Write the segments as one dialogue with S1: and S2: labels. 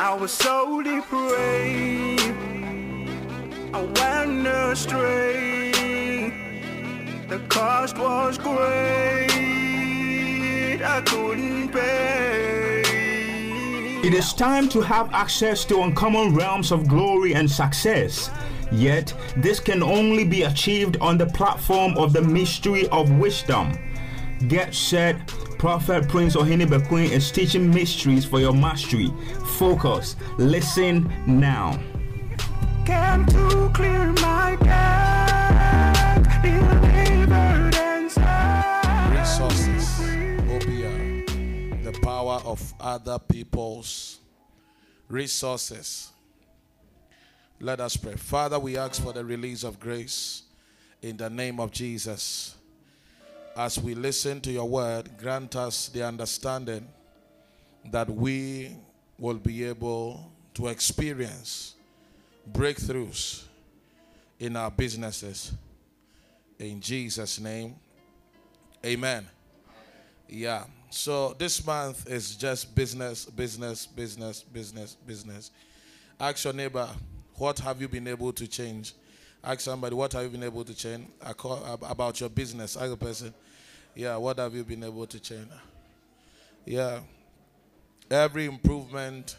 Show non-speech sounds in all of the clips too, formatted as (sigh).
S1: I was so depraved. I went astray. The cost was great. I couldn't pay.
S2: It is time to have access to uncommon realms of glory and success. Yet, this can only be achieved on the platform of the mystery of wisdom. Get set, Prophet Prince or Ohene Bequin is teaching mysteries for your mastery. Focus, listen now.
S1: Came to clear my debt. Delivered and set
S3: resources,
S1: free.
S3: OPR, the power of other people's resources. Let us pray. Father, we ask for the release of grace in the name of Jesus. As we listen to your word, grant us the understanding that we will be able to experience breakthroughs in our businesses. In Jesus' name, amen. Yeah. So this month is just business, business, business, business, business. Ask your neighbor, what have you been able to change? Ask somebody, what have you been able to change about your business? Ask a person, yeah, what have you been able to change? Yeah. Every improvement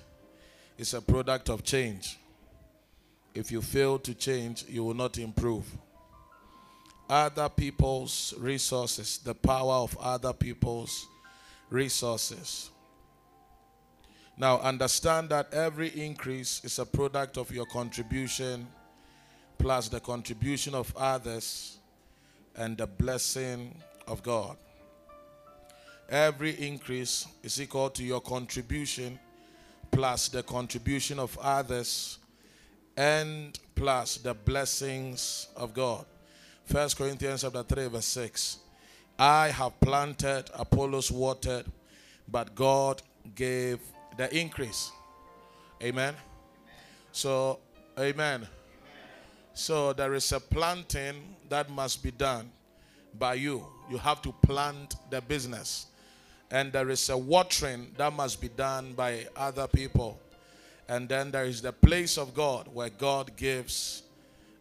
S3: is a product of change. If you fail to change, you will not improve other people's resources, the power of other people's resources. Now, understand that every increase is a product of your contribution plus the contribution of others and the blessing of God. Every increase is equal to your contribution plus the contribution of others and plus the blessings of God. 1 Corinthians chapter 3 verse 6. I have planted, Apollos watered, but God gave the increase. Amen. So, amen. So there is a planting that must be done by you. You have to plant the business. And there is a watering that must be done by other people. And then there is the place of God where God gives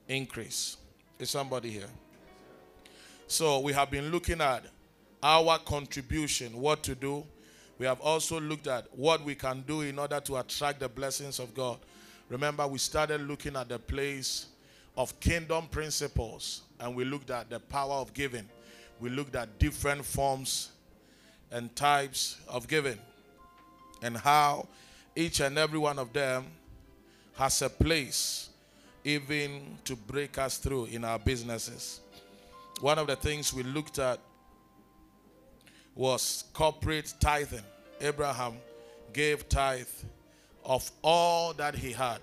S3: increase. Is somebody here? So we have been looking at our contribution, what to do. We have also looked at what we can do in order to attract the blessings of God. Remember, we started looking at the place of kingdom principles and we looked at the power of giving. We looked at different forms and types of giving and how each and every one of them has a place even to break us through in our businesses. One of the things we looked at was corporate tithing. Abraham gave tithe of all that he had,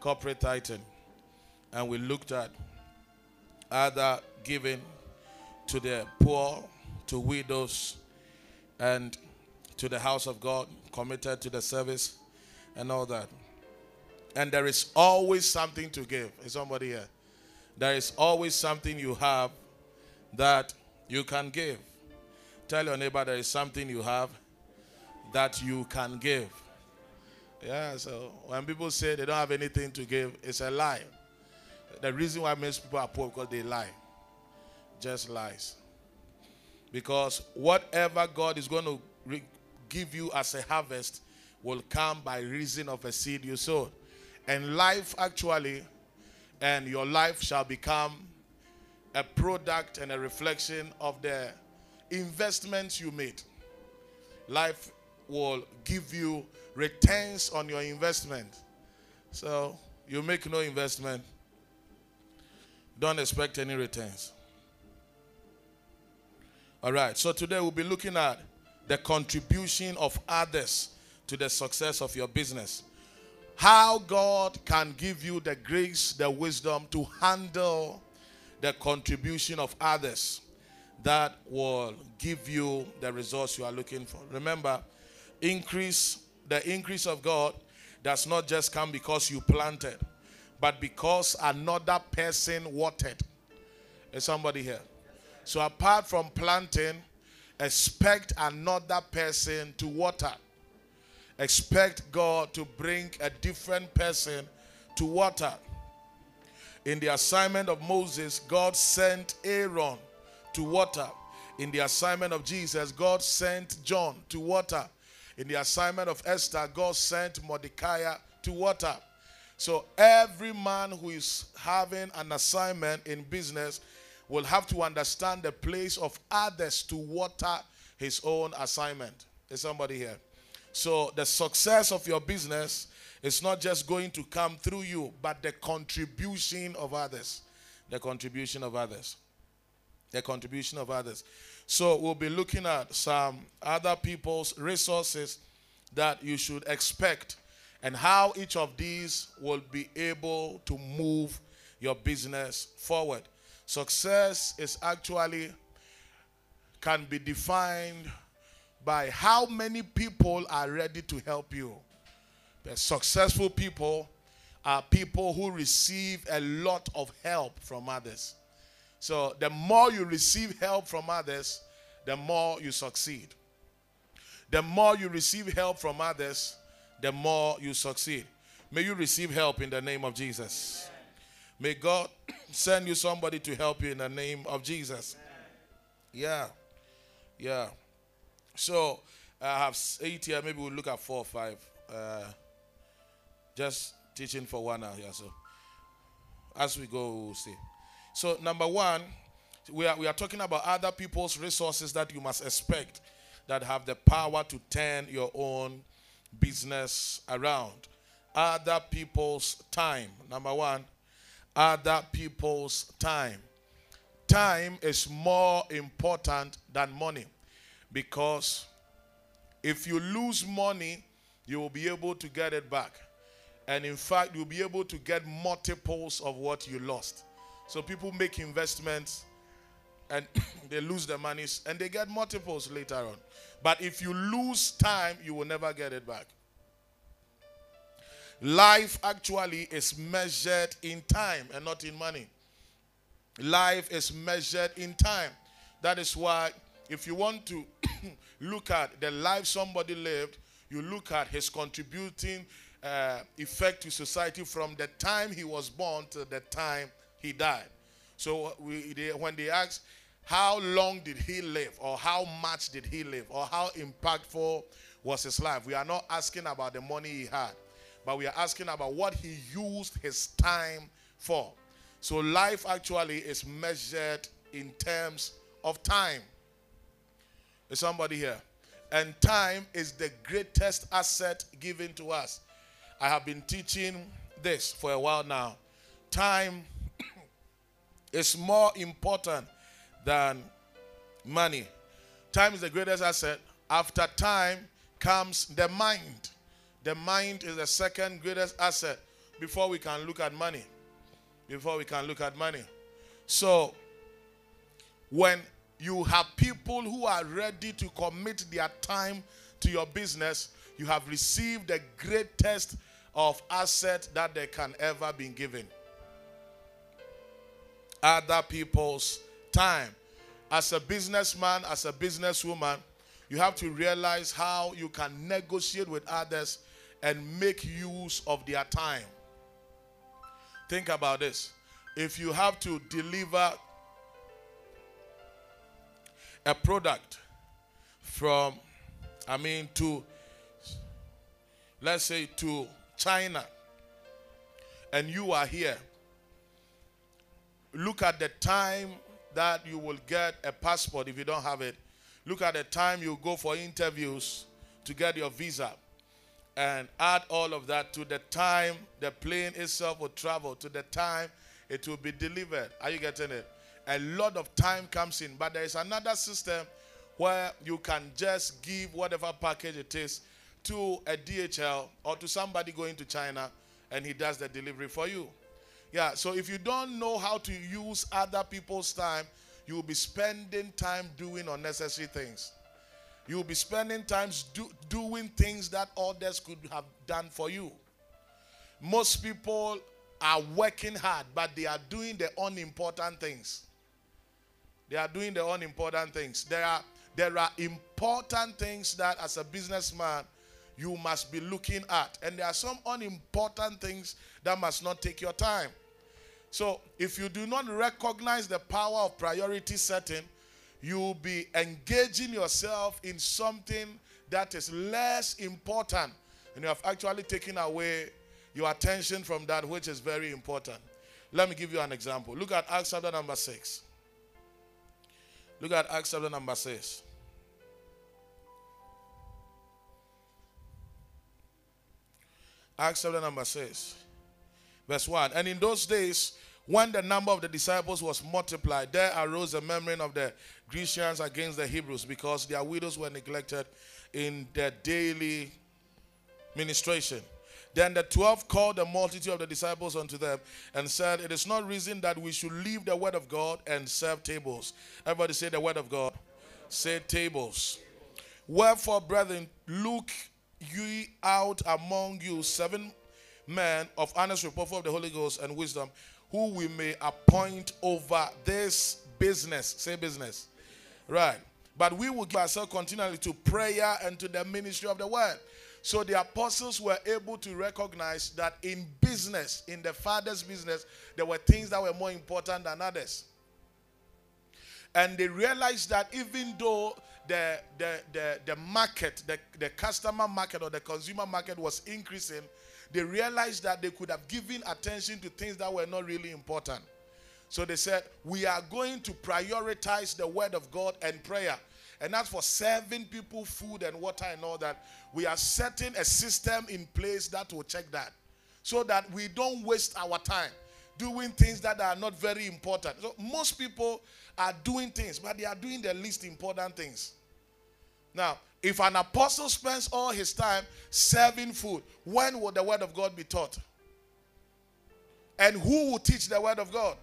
S3: corporate tithing. And we looked at other giving to the poor, to widows, and to the house of God, committed to the service, and all that. And there is always something to give. Is somebody here? There is always something you have that you can give. Tell your neighbor there is something you have that you can give. Yeah, so when people say they don't have anything to give, it's a lie. The reason why most people are poor because they lie. Just lies. Because whatever God is going to re- give you as a harvest will come by reason of a seed you sowed. And life actually, and your life shall become a product and a reflection of the investments you made. Life will give you returns on your investment. So you make no investment, don't expect any returns. All right, so today we'll be looking at the contribution of others to the success of your business. How God can give you the grace, the wisdom to handle the contribution of others that will give you the results you are looking for. Remember, increase, the increase of God does not just come because you planted, but because another person watered. Is somebody here? So apart from planting, expect another person to water. expect God to bring a different person to water. In the assignment of Moses, God sent Aaron to water. In the assignment of Jesus, God sent John to water. In the assignment of Esther, God sent Mordecai to water. So every man who is having an assignment in business will have to understand the place of others to water his own assignment. Is somebody here? So the success of your business is not just going to come through you, but the contribution of others. The contribution of others. The contribution of others. So we'll be looking at some other people's resources that you should expect and how each of these will be able to move your business forward. Success is actually can be defined by how many people are ready to help you. The successful people are people who receive a lot of help from others. So the more you receive help from others, the more you succeed. The more you receive help from others, the more you succeed. May you receive help in the name of Jesus. May God send you somebody to help you in the name of Jesus. Yeah. Yeah. So I have eight here. Maybe we'll look at four or five. Uh, just teaching for one hour here. So as we go, we'll see. So number one, we are, we are talking about other people's resources that you must expect that have the power to turn your own business around. Other people's time. Number one, other people's time. Time is more important than money because if you lose money, you will be able to get it back. And in fact, you'll be able to get multiples of what you lost. So people make investments and (coughs) they lose their monies and they get multiples later on. But if you lose time, you will never get it back. Life actually is measured in time and not in money. Life is measured in time. That is why, if you want to (clears throat) look at the life somebody lived, you look at his contributing uh, effect to society from the time he was born to the time he died. So we, they, when they ask, how long did he live, or how much did he live, or how impactful was his life, we are not asking about the money he had, but we are asking about what he used his time for. So life actually is measured in terms of time. Is somebody here? And time is the greatest asset given to us. I have been teaching this for a while now. Time (coughs) is more important than money. Time is the greatest asset. After time comes the mind. The mind is the second greatest asset before we can look at money. Before we can look at money. So, when you have people who are ready to commit their time to your business, you have received the greatest of asset that they can ever be given. Other people's time. As a businessman, as a businesswoman, you have to realize how you can negotiate with others and make use of their time. Think about this. If you have to deliver a product from, I mean, to, let's say, to China, and you are here, look at the time that you will get a passport if you don't have it. Look at the time you go for interviews to get your visa. And add all of that to the time the plane itself will travel, to the time it will be delivered. Are you getting it? A lot of time comes in. But there is another system where you can just give whatever package it is to a DHL or to somebody going to China and he does the delivery for you. Yeah, so if you don't know how to use other people's time, you will be spending time doing unnecessary things. You will be spending time do, doing things that others could have done for you. Most people are working hard, but they are doing the unimportant things. They are doing the unimportant things. There are there are important things that as a businessman you must be looking at. And there are some unimportant things that must not take your time. So, if you do not recognize the power of priority setting, you'll be engaging yourself in something that is less important. And you have actually taken away your attention from that which is very important. Let me give you an example. Look at Acts chapter number 6. Look at Acts chapter number 6. Acts chapter number 6, verse 1. And in those days, when the number of the disciples was multiplied, there arose a murmuring of the Grecians against the Hebrews because their widows were neglected in their daily ministration. Then the twelve called the multitude of the disciples unto them and said, It is not reason that we should leave the word of God and serve tables. Everybody say the word of God. Say tables. Wherefore, brethren, look ye out among you seven men of honest report of the Holy Ghost and wisdom, who we may appoint over this business. Say business. Right. But we will give ourselves continually to prayer and to the ministry of the word. So the apostles were able to recognize that in business, in the Father's business, there were things that were more important than others. And they realized that even though the, the, the, the market, the, the customer market or the consumer market was increasing, they realized that they could have given attention to things that were not really important. So they said, We are going to prioritize the word of God and prayer. And that's for serving people food and water and all that. We are setting a system in place that will check that. So that we don't waste our time doing things that are not very important. So most people are doing things, but they are doing the least important things. Now, if an apostle spends all his time serving food, when will the word of God be taught? And who will teach the word of God?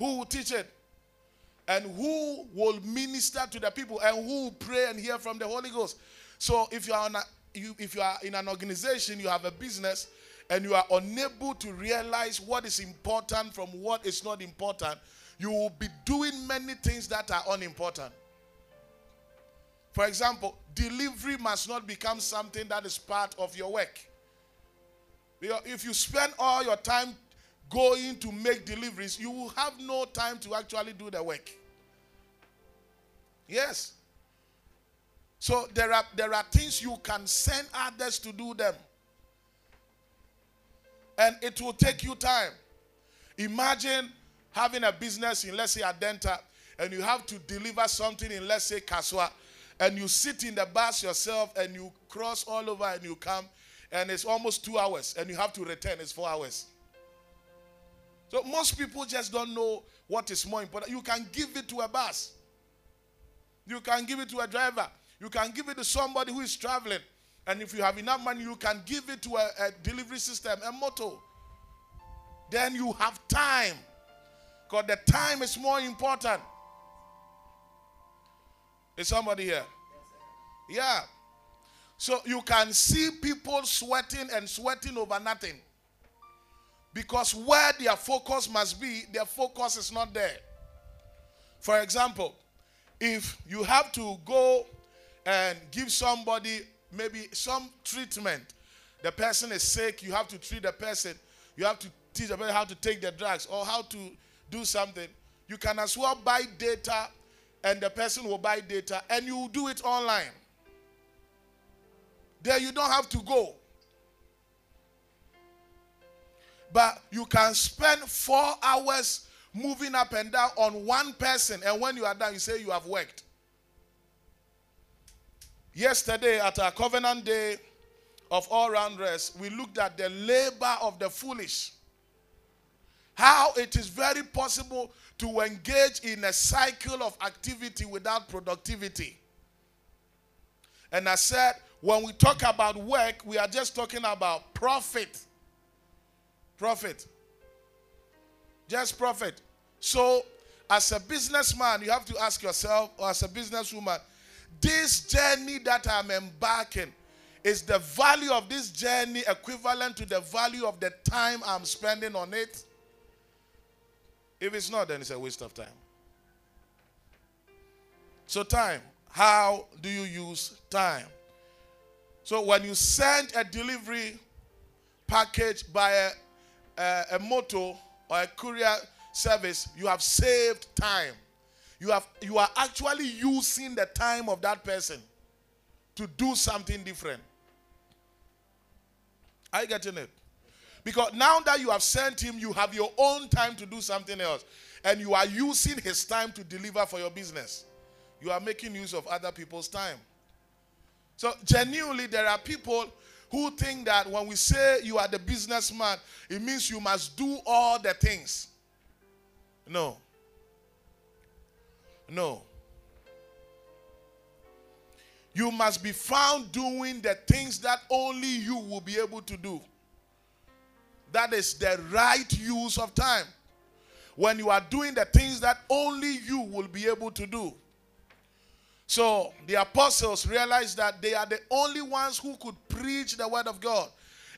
S3: Who will teach it? And who will minister to the people? And who will pray and hear from the Holy Ghost? So if you are a, you, if you are in an organization, you have a business, and you are unable to realize what is important from what is not important, you will be doing many things that are unimportant. For example, delivery must not become something that is part of your work. If you spend all your time going to make deliveries, you will have no time to actually do the work. Yes. So there are there are things you can send others to do them. And it will take you time. Imagine having a business in let's say Adenta and you have to deliver something in let's say Kasoa and you sit in the bus yourself and you cross all over and you come and it's almost two hours and you have to return it's four hours so most people just don't know what is more important. You can give it to a bus. You can give it to a driver. You can give it to somebody who is traveling. And if you have enough money you can give it to a, a delivery system a motor. Then you have time. Because the time is more important. Is somebody here? Yeah. So you can see people sweating and sweating over nothing. Because where their focus must be, their focus is not there. For example, if you have to go and give somebody maybe some treatment, the person is sick, you have to treat the person, you have to teach the person how to take the drugs or how to do something, you can as well buy data and the person will buy data and you do it online. There you don't have to go. But you can spend four hours moving up and down on one person, and when you are done, you say you have worked. Yesterday, at our covenant day of all round rest, we looked at the labor of the foolish. How it is very possible to engage in a cycle of activity without productivity. And I said, when we talk about work, we are just talking about profit. Profit. Just profit. So, as a businessman, you have to ask yourself, or as a businesswoman, this journey that I'm embarking, is the value of this journey equivalent to the value of the time I'm spending on it? If it's not, then it's a waste of time. So, time. how do you use time? So when you send a delivery package by a, Uh, a, a motor or a courier service, you have saved time. You have you are actually using the time of that person to do something different. Are you getting it? Because now that you have sent him, you have your own time to do something else. And you are using his time to deliver for your business. You are making use of other people's time. So, genuinely, there are people who think that when we say you are the businessman, it means you must do all the things. No. No. You must be found doing the things that only you will be able to do. That is the right use of time. When you are doing the things that only you will be able to do. So the apostles realized that they are the only ones who could preach the word of God.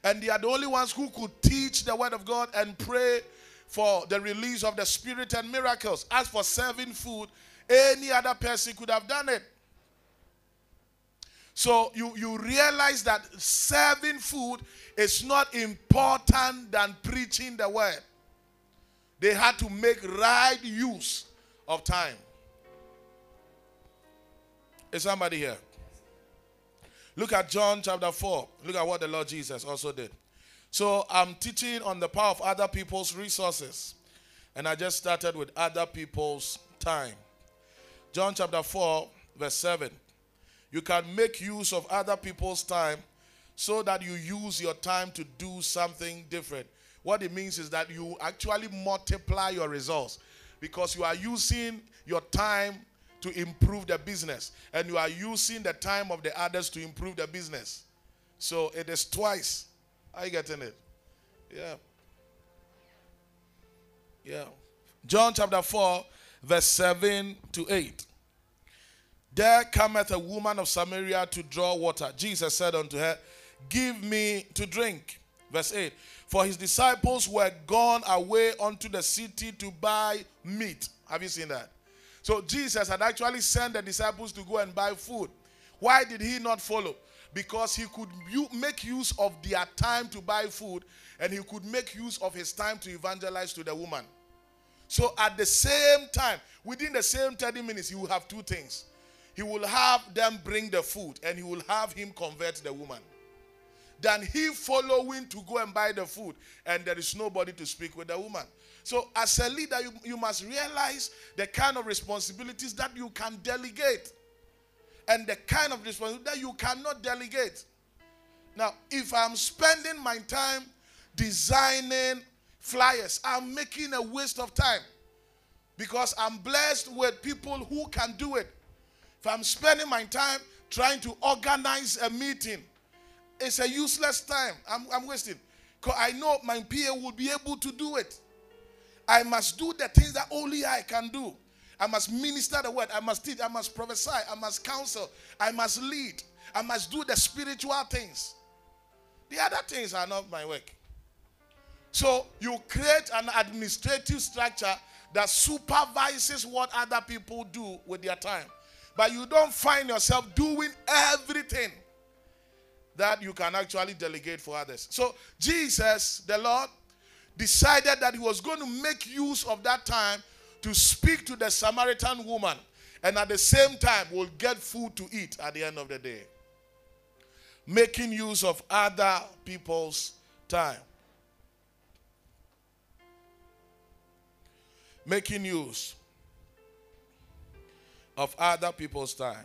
S3: And they are the only ones who could teach the word of God and pray for the release of the spirit and miracles. As for serving food, any other person could have done it. So you, you realize that serving food is not important than preaching the word. They had to make right use of time. Is somebody here? Look at John chapter 4. Look at what the Lord Jesus also did. So I'm teaching on the power of other people's resources. And I just started with other people's time. John chapter 4, verse 7. You can make use of other people's time so that you use your time to do something different. What it means is that you actually multiply your results because you are using your time to improve the business and you are using the time of the others to improve the business. So it is twice. Are you getting it? Yeah. Yeah. John chapter 4, verse 7 to 8. There cometh a woman of Samaria to draw water. Jesus said unto her, Give me to drink. Verse 8 For his disciples were gone away unto the city to buy meat. Have you seen that? So Jesus had actually sent the disciples to go and buy food. Why did he not follow? Because he could make use of their time to buy food and he could make use of his time to evangelize to the woman. So at the same time, within the same 30 minutes, he will have two things he will have them bring the food and he will have him convert the woman. Than he following to go and buy the food and there is nobody to speak with the woman. So, as a leader, you, you must realize the kind of responsibilities that you can delegate and the kind of responsibility that you cannot delegate. Now, if I'm spending my time designing flyers, I'm making a waste of time because I'm blessed with people who can do it. If I'm spending my time trying to organize a meeting, it's a useless time. I'm, I'm wasting. Because I know my PA will be able to do it. I must do the things that only I can do. I must minister the word. I must teach. I must prophesy. I must counsel. I must lead. I must do the spiritual things. The other things are not my work. So you create an administrative structure that supervises what other people do with their time but you don't find yourself doing everything that you can actually delegate for others. So, Jesus, the Lord, decided that he was going to make use of that time to speak to the Samaritan woman and at the same time will get food to eat at the end of the day. Making use of other people's time. Making use of other people's time.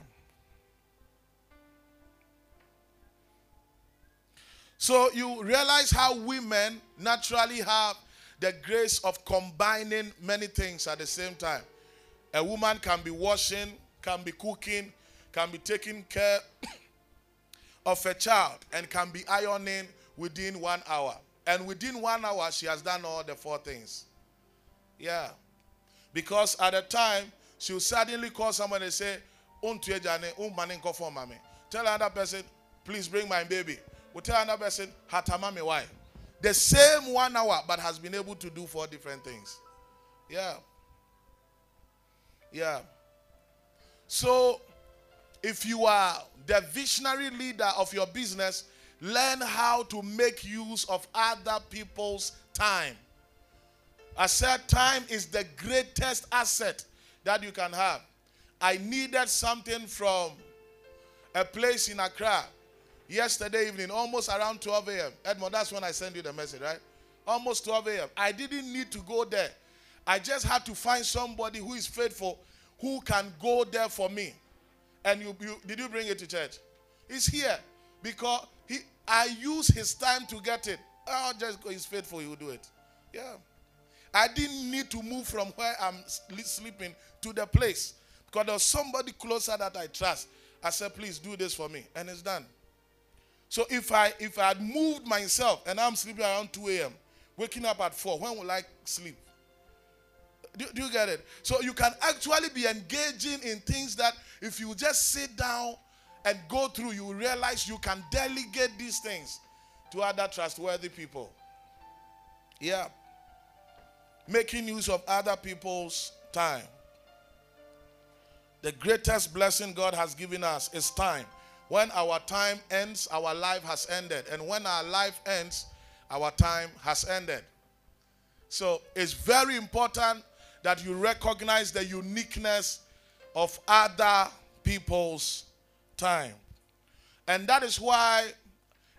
S3: So you realize how women naturally have the grace of combining many things at the same time. A woman can be washing, can be cooking, can be taking care (coughs) of a child, and can be ironing within one hour. And within one hour, she has done all the four things. Yeah. Because at the time, she will suddenly call someone and say, Tell another person, please bring my baby. We'll tell another person, Hatamame, why? The same one hour, but has been able to do four different things. Yeah. Yeah. So, if you are the visionary leader of your business, learn how to make use of other people's time. I said, time is the greatest asset that you can have. I needed something from a place in Accra yesterday evening, almost around 12 a.m. Edmond, that's when I sent you the message, right? Almost 12 a.m. I didn't need to go there. I just had to find somebody who is faithful who can go there for me. And you, you did you bring it to church? He's here because he I use his time to get it. Oh, just go, he's faithful, he will do it. Yeah. I didn't need to move from where I'm sleeping to the place because there was somebody closer that I trust. I said, please do this for me. And it's done. So if I if I had moved myself and I'm sleeping around 2 a.m., waking up at 4, when will I sleep? Do, do, you get it? So you can actually be engaging in things that if you just sit down and go through, you realize you can delegate these things to other trustworthy people. Yeah. Making use of other people's time. The greatest blessing God has given us is time. When our time ends, our life has ended. And when our life ends, our time has ended. So it's very important that you recognize the uniqueness of other people's time. And that is why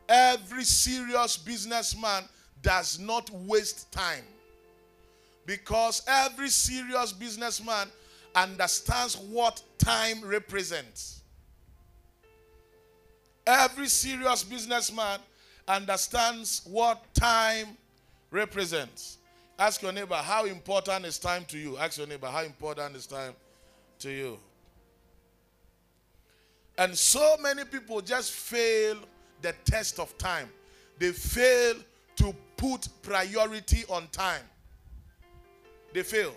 S3: every serious businessman does not waste time. Because every serious businessman understands what time represents. Every serious businessman understands what time represents. Ask your neighbor, how important is time to you? Ask your neighbor, how important is time to you? And so many people just fail the test of time. They fail to put priority on time. They fail.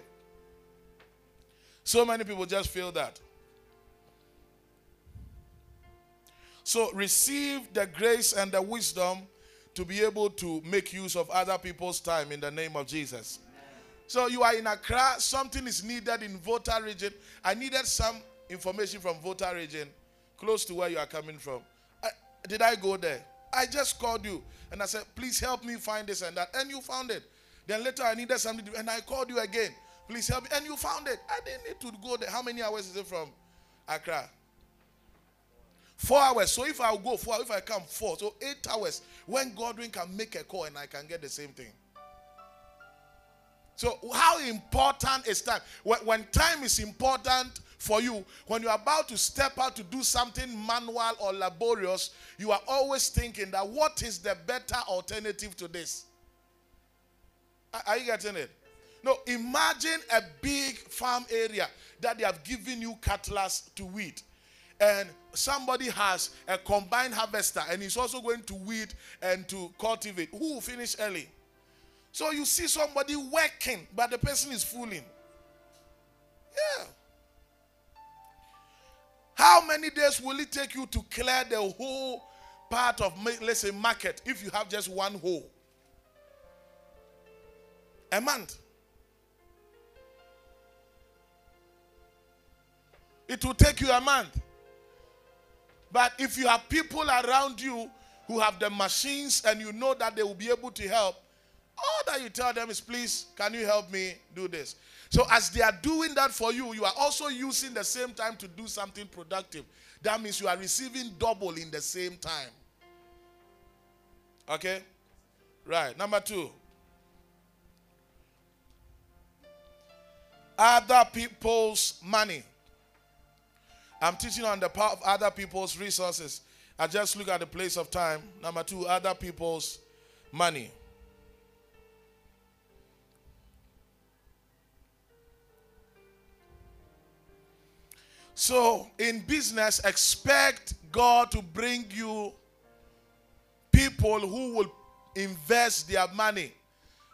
S3: So many people just fail that. So receive the grace and the wisdom to be able to make use of other people's time in the name of Jesus. So you are in Accra, something is needed in Volta region. I needed some information from Volta region, close to where you are coming from. I, did I go there? I just called you and I said, please help me find this and that. And you found it. Then later I needed something and I called you again. Please help me. And you found it. I didn't need to go there. How many hours is it from Accra? Four hours. So if I go four, if I come four, so eight hours. When Godwin can make a call and I can get the same thing. So how important is time? When, when time is important for you, when you're about to step out to do something manual or laborious, you are always thinking that what is the better alternative to this? Are you getting it? No, imagine a big farm area that they have given you cutlass to weed. And somebody has a combined harvester and he's also going to weed and to cultivate. Who will finish early? So you see somebody working, but the person is fooling. Yeah. How many days will it take you to clear the whole part of, let's say, market if you have just one hole? A month. It will take you a month. But if you have people around you who have the machines and you know that they will be able to help, all that you tell them is, please, can you help me do this? So, as they are doing that for you, you are also using the same time to do something productive. That means you are receiving double in the same time. Okay? Right. Number two. Other people's money. I'm teaching on the power of other people's resources. I just look at the place of time. Number two, other people's money. So, in business, expect God to bring you people who will invest their money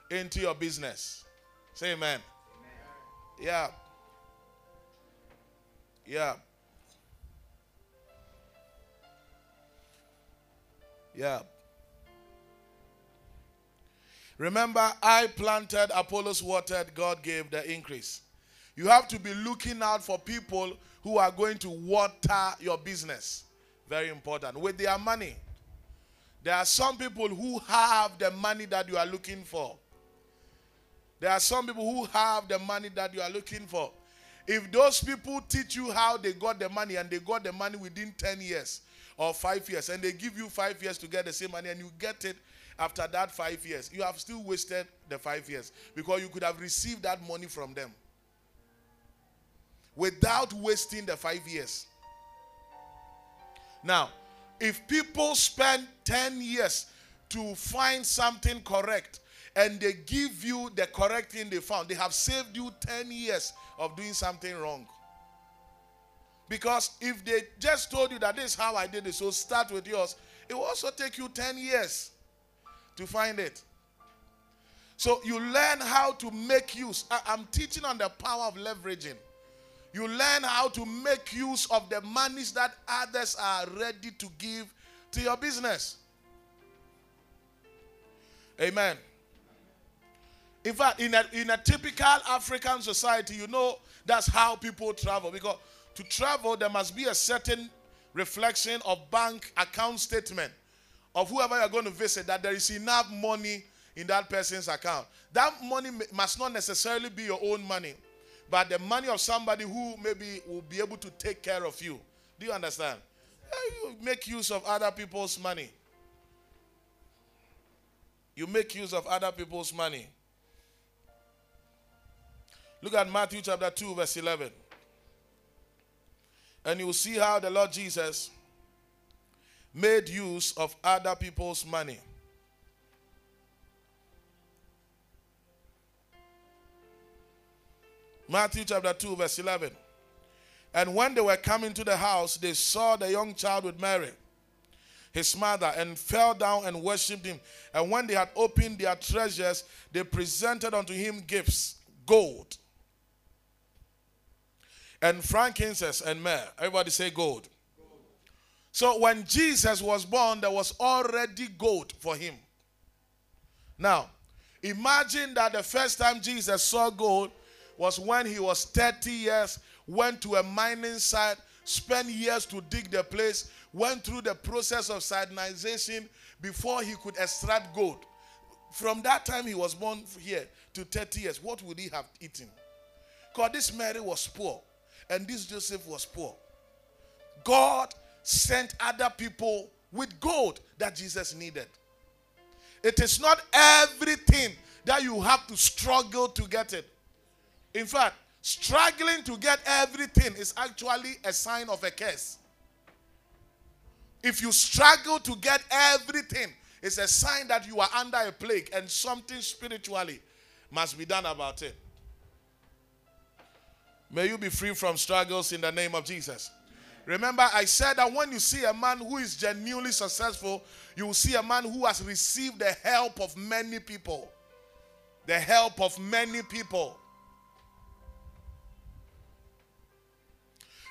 S3: into your business. Say amen. amen. Yeah. Yeah. Yeah. Remember, I planted, Apollos watered, God gave the increase. You have to be looking out for people who are going to water your business. Very important. With their money. There are some people who have the money that you are looking for. There are some people who have the money that you are looking for. If those people teach you how they got the money and they got the money within 10 years or 5 years and they give you 5 years to get the same money and you get it after that 5 years, you have still wasted the 5 years because you could have received that money from them without wasting the 5 years. Now, if people spend 10 years to find something correct and they give you the correct thing they found, they have saved you 10 years of doing something wrong. Because if they just told you that this is how I did it, so start with yours, it will also take you 10 years to find it. So you learn how to make use. I'm teaching on the power of leveraging. You learn how to make use of the monies that others are ready to give to your business. Amen. In fact, in a, in a typical African society, you know that's how people travel. Because to travel, there must be a certain reflection of bank account statement of whoever you're going to visit that there is enough money in that person's account. That money must not necessarily be your own money, but the money of somebody who maybe will be able to take care of you. Do you understand? Yeah, You make use of other people's money. You make use of other people's money. Look at Matthew chapter 2, verse 11. And you will see how the Lord Jesus made use of other people's money. Matthew chapter 2, verse 11. And when they were coming to the house, they saw the young child with Mary, his mother, and fell down and worshipped him. And when they had opened their treasures, they presented unto him gifts gold and frankincense and myrrh. Everybody say gold. So when Jesus was born, there was already gold for him. Now, imagine that the first time Jesus saw gold was when he was 30 years, went to a mining site, spent years to dig the place, went through the process of cyanidization before he could extract gold. From that time he was born here to 30 years, what would he have eaten? Because this Mary was poor and this Joseph was poor. God sent other people with gold that Jesus needed. It is not everything that you have to struggle to get it. In fact, struggling to get everything is actually a sign of a curse. If you struggle to get everything, it's a sign that you are under a plague and something spiritually must be done about it. May you be free from struggles in the name of Jesus. Remember, I said that when you see a man who is genuinely successful, you will see a man who has received the help of many people. The help of many people.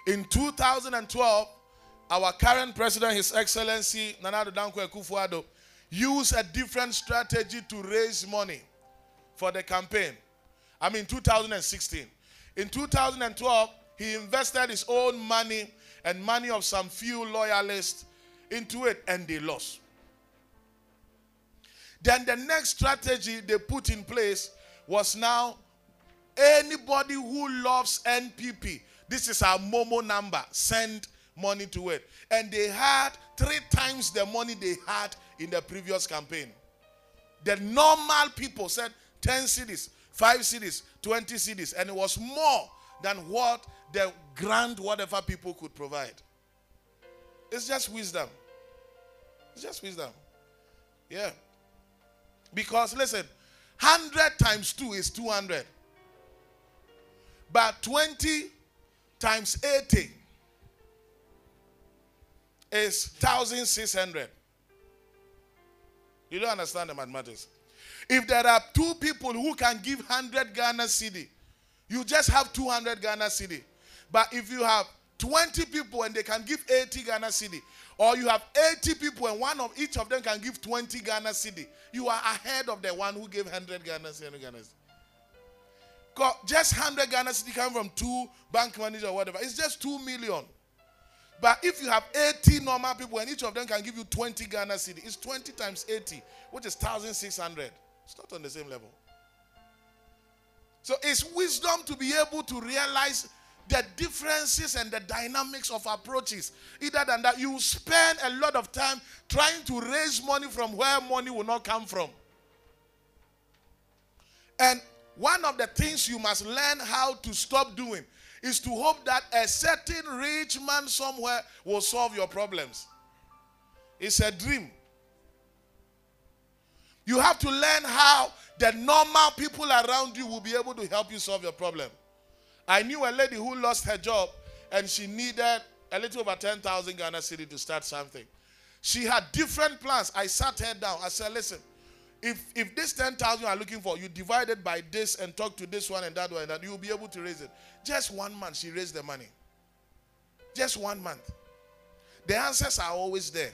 S3: In 2012, our current president, His Excellency Nana Addo Dankwa Akufo-Addo, used a different strategy to raise money for the campaign. I mean, 2016. In 2012, he invested his own money and money of some few loyalists into it, and they lost. Then the next strategy they put in place was now anybody who loves NPP, this is our Momo number, send money to it. And they had three times the money they had in the previous campaign. The normal people said 10 cedis, 5 cedis, 20 cedis, and it was more than what the grand whatever people could provide. It's just wisdom. It's just wisdom. Yeah. Because listen, 100 times 2 is 200. But 20 times 80 is 1600. You don't understand the mathematics. If there are two people who can give 100 Ghana cedi, you just have 200 Ghana cedi. But if you have 20 people and they can give 80 Ghana cedi, or you have 80 people and one of each of them can give 20 Ghana cedi, you are ahead of the one who gave 100 Ghana cedi. Ghana. Co- Just 100 Ghana cedi come from two bank managers or whatever. It's just 2 million. But if you have 80 normal people and each of them can give you 20 Ghana cedi, it's 20 times 80, which is 1,600. It's not on the same level. So it's wisdom to be able to realize the differences and the dynamics of approaches. Either than that, you spend a lot of time trying to raise money from where money will not come from. And one of the things you must learn how to stop doing is to hope that a certain rich man somewhere will solve your problems. It's a dream. You have to learn how the normal people around you will be able to help you solve your problem. I knew a lady who lost her job and she needed a little over 10,000 Ghana cedi to start something. She had different plans. I sat her down. I said, listen, if, if this 10,000 you are looking for, you divide it by this and talk to this one and that one and that, you'll be able to raise it. Just one month, she raised the money. Just one month. The answers are always there.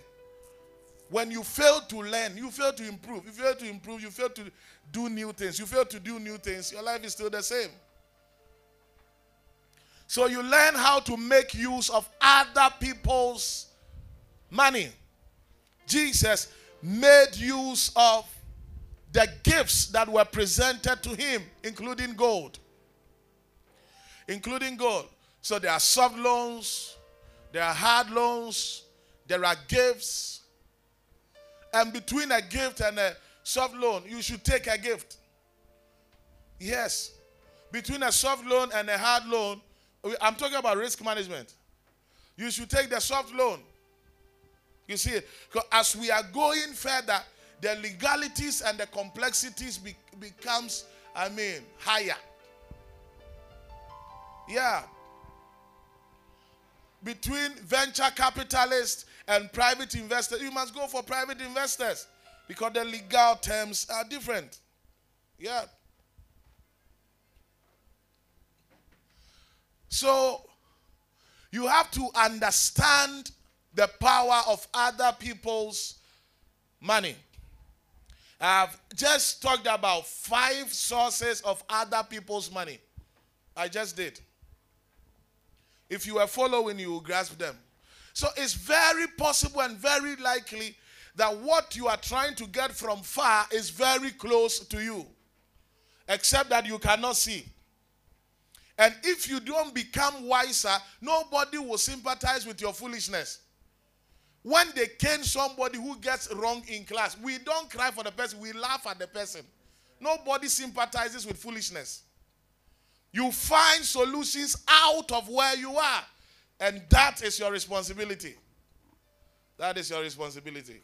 S3: When you fail to learn, you fail to improve. If You fail to improve, you fail to do new things. You fail to do new things, your life is still the same. So you learn how to make use of other people's money. Jesus made use of the gifts that were presented to him, including gold. Including gold. So there are soft loans, there are hard loans, there are gifts. And between a gift and a soft loan, you should take a gift. Yes. Between a soft loan and a hard loan, I'm talking about risk management. You should take the soft loan. You see, as we are going further, the legalities and the complexities be, becomes, I mean, higher. Yeah. Between venture capitalists and private investors, you must go for private investors because the legal terms are different. Yeah. So you have to understand the power of other people's money. I've just talked about five sources of other people's money. I just did. If you were following, you will grasp them. So it's very possible and very likely that what you are trying to get from far is very close to you, except that you cannot see. And if you don't become wiser, nobody will sympathize with your foolishness. When they cane somebody who gets wrong in class, we don't cry for the person, we laugh at the person. Nobody sympathizes with foolishness. You find solutions out of where you are, and that is your responsibility. That is your responsibility.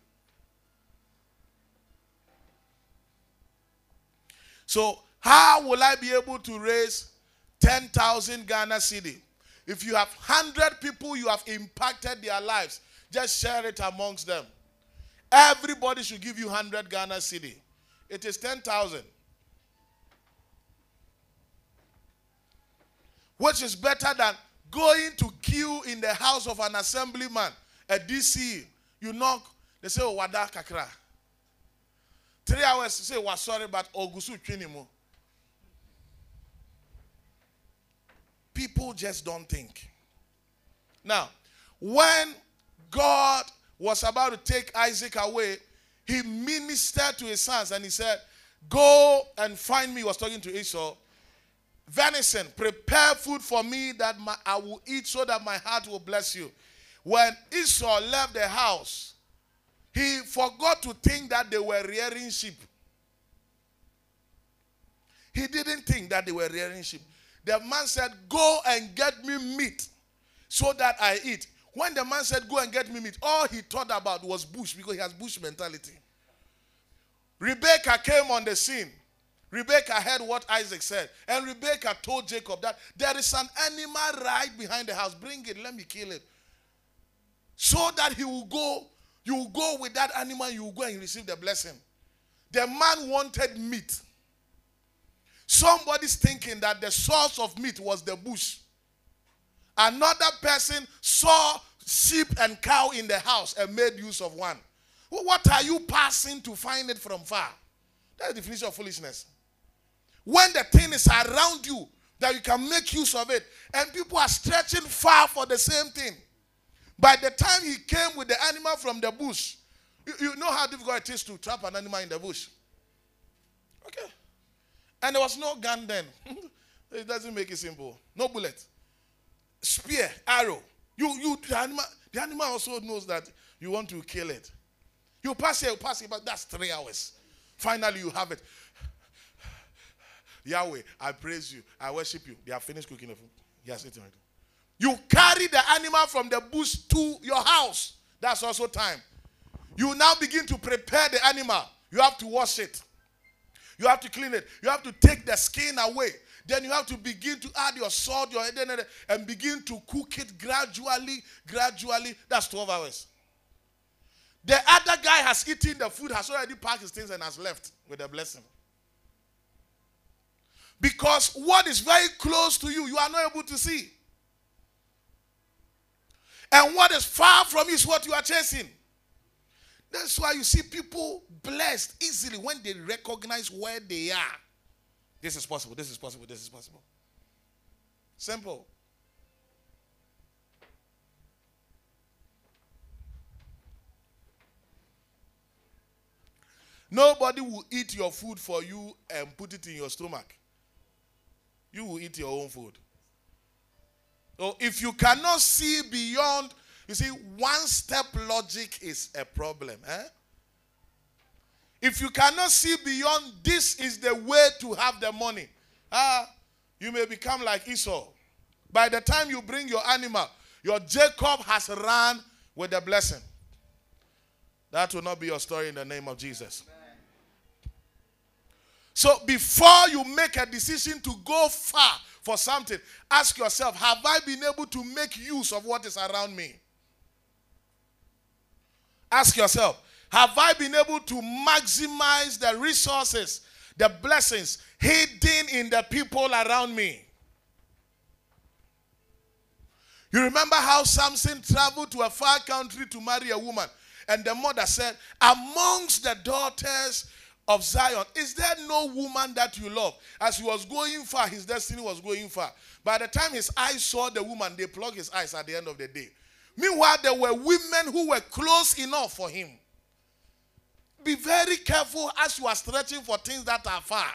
S3: So, how will I be able to raise 10,000 Ghana cedi? If you have 100 people, you have impacted their lives. Just share it amongst them. Everybody should give you 100 Ghana cedi. It is 10,000. Which is better than going to queue in the house of an assemblyman, a DC. You knock, they say, oh, wada kakra. Three hours, say, was sorry, but ogusu chinimu. People just don't think. Now, when God was about to take Isaac away, he ministered to his sons and he said, Go and find me. He was talking to Esau. Venison, prepare food for me that my, I will eat so that my heart will bless you. When Esau left the house, he forgot to think that they were rearing sheep. He didn't think that they were rearing sheep. The man said, Go and get me meat so that I eat. When the man said, Go and get me meat, all he thought about was bush because he has bush mentality. Rebecca came on the scene. Rebecca heard what Isaac said. And Rebecca told Jacob that there is an animal right behind the house. Bring it, let me kill it. So that he will go, you will go with that animal, you will go and receive the blessing. The man wanted meat. Somebody's thinking that the source of meat was the bush. Another person saw sheep and cow in the house and made use of one. What are you passing to find it from far? That's the definition of foolishness. When the thing is around you, that you can make use of it. And people are stretching far for the same thing. By the time he came with the animal from the bush, you, you know how difficult it is to trap an animal in the bush. Okay. And there was no gun then. (laughs) it doesn't make it simple. No bullet. Spear, arrow. You, you, the animal, the animal also knows that you want to kill it. You pass here, you pass here, but that's three hours. Finally, you have it. Yahweh, I praise you. I worship you. They have finished cooking the food. Yes, it's right. You carry the animal from the bush to your house. That's also time. You now begin to prepare the animal. You have to wash it. You have to clean it. You have to take the skin away. Then you have to begin to add your salt, your and begin to cook it gradually, gradually. That's 12 hours. The other guy has eaten the food, has already packed his things, and has left with a blessing. Because what is very close to you, you are not able to see. And what is far from you is what you are chasing. That's why you see people blessed easily when they recognize where they are. This is possible, this is possible, this is possible. Simple. Nobody will eat your food for you and put it in your stomach. You will eat your own food. So if you cannot see beyond, you see, one step logic is a problem. Eh? If you cannot see beyond, this is the way to have the money. Ah, you may become like Esau. By the time you bring your animal, your Jacob has run with the blessing. That will not be your story in the name of Jesus. So before you make a decision to go far for something, ask yourself Have I been able to make use of what is around me? Ask yourself Have I been able to maximize the resources, the blessings hidden in the people around me? You remember how Samson traveled to a far country to marry a woman, and the mother said, Amongst the daughters of Zion, is there no woman that you love? As he was going far, his destiny was going far. By the time his eyes saw the woman, they plugged his eyes at the end of the day. Meanwhile, there were women who were close enough for him. Be very careful as you are stretching for things that are far.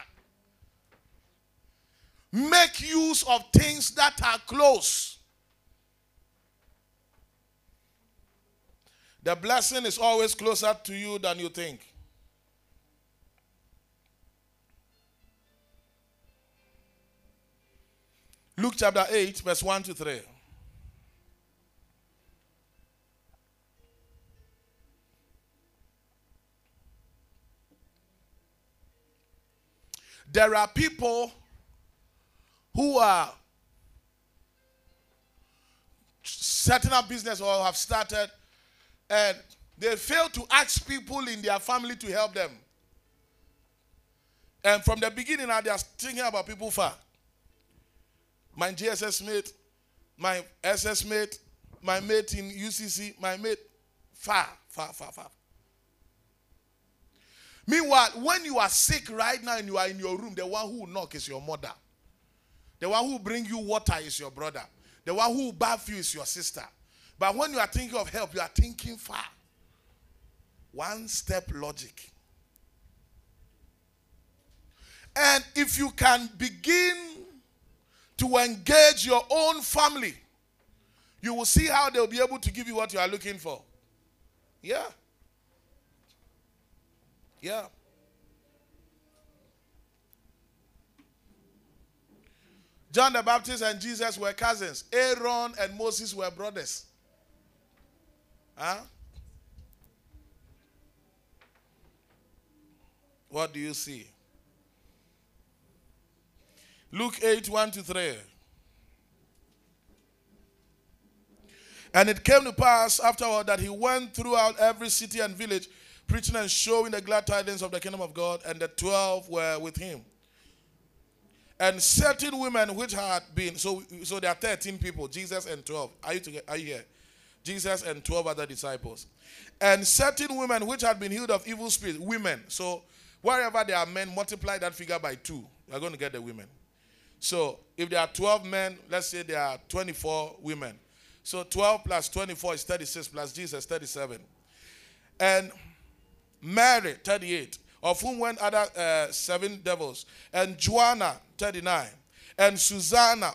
S3: Make use of things that are close. The blessing is always closer to you than you think. Luke chapter 8, verse 1 to 3. There are people who are setting up business or have started and they fail to ask people in their family to help them. And from the beginning, now they are thinking about people far my GSS mate, my SS mate, my mate in UCC, my mate far, far, far, far. Meanwhile, when you are sick right now and you are in your room, the one who knock is your mother. The one who bring you water is your brother. The one who bath you is your sister. But when you are thinking of help, you are thinking far. One step logic. And if you can begin to engage your own family, you will see how they'll be able to give you what you are looking for. Yeah. Yeah. John the Baptist and Jesus were cousins. Aaron and Moses were brothers. Huh? What do you see? Luke 8 1 to 3. And it came to pass afterward that he went throughout every city and village, preaching and showing the glad tidings of the kingdom of God, and the twelve were with him. And certain women which had been, so, so there are 13 people, Jesus and 12. Are you, together? Are you here? Jesus and 12 other disciples. And certain women which had been healed of evil spirits, women. So wherever there are men, multiply that figure by two. You are going to get the women. So if there are 12 men, let's say there are 24 women. So 12 plus 24 is 36 plus Jesus 37. And Mary 38, of whom went other uh, seven devils, and Joanna 39, and Susanna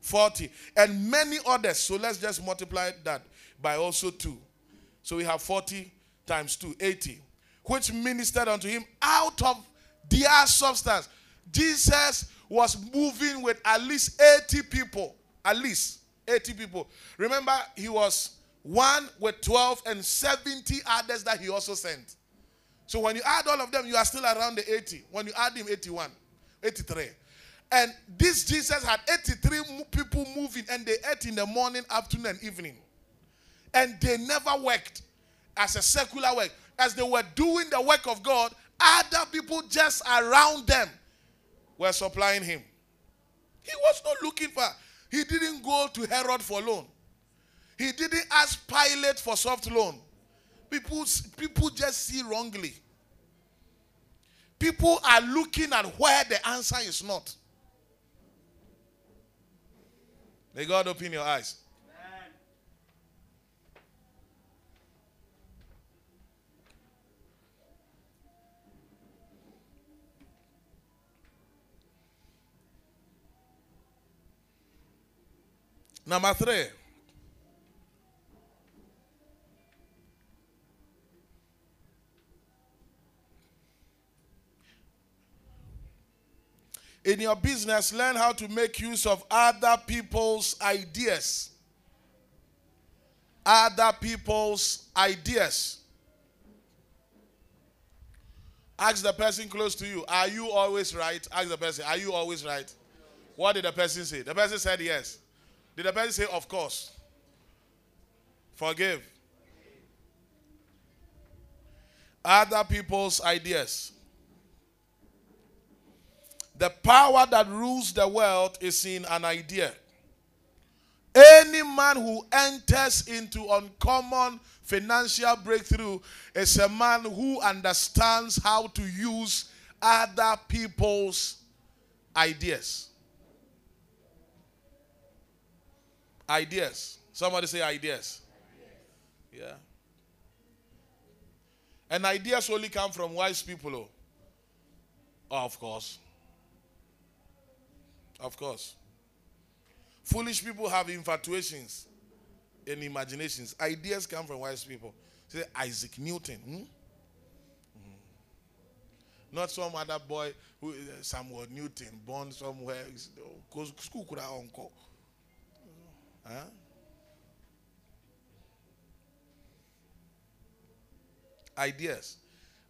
S3: 40, and many others. So let's just multiply that by also two. So we have 40 times 2, 80, which ministered unto him out of their substance. Jesus was moving with at least 80 people. At least 80 people. Remember, he was one with 12 and 70 others that he also sent. So when you add all of them, you are still around the 80. When you add him, 81, 83. And this Jesus had 83 people moving, and they ate in the morning, afternoon, and evening. And they never worked as a secular work. As they were doing the work of God, other people just around them were supplying him. He was not looking for, he didn't go to Herod for loan. He didn't ask Pilate for soft loan. People, people just see wrongly. People are looking at where the answer is not. May God open your eyes. Number three. In your business, learn how to make use of other people's ideas. Other people's ideas. Ask the person close to you, Are you always right? Ask the person, Are you always right? What did the person say? The person said yes. Did the person say, Of course? Forgive. Other people's ideas. The power that rules the world is in an idea. Any man who enters into uncommon financial breakthrough is a man who understands how to use other people's ideas. Ideas. Somebody say ideas. Yeah. And ideas only come from wise people, oh. Oh, of course. Of course. Foolish people have infatuations and imaginations. Ideas come from wise people. Say Isaac Newton. hmm? Mhm. Not some other boy who uh, Newton, born somewhere. Because school could have uncle. Huh? Ideas.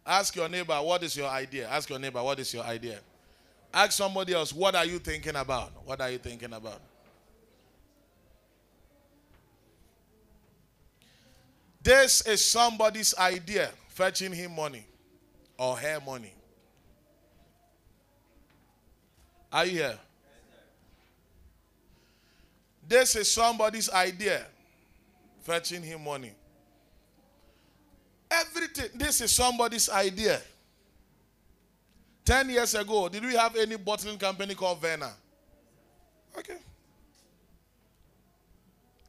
S3: Ask your neighbor, what is your idea? Ask your neighbor, what is your idea? Ask somebody else, what are you thinking about? What are you thinking about? This is somebody's idea, fetching him money or her money. Are you here? This is somebody's idea, fetching him money. Everything, this is somebody's idea. 10 years ago, did we have any bottling company called Verna? Okay.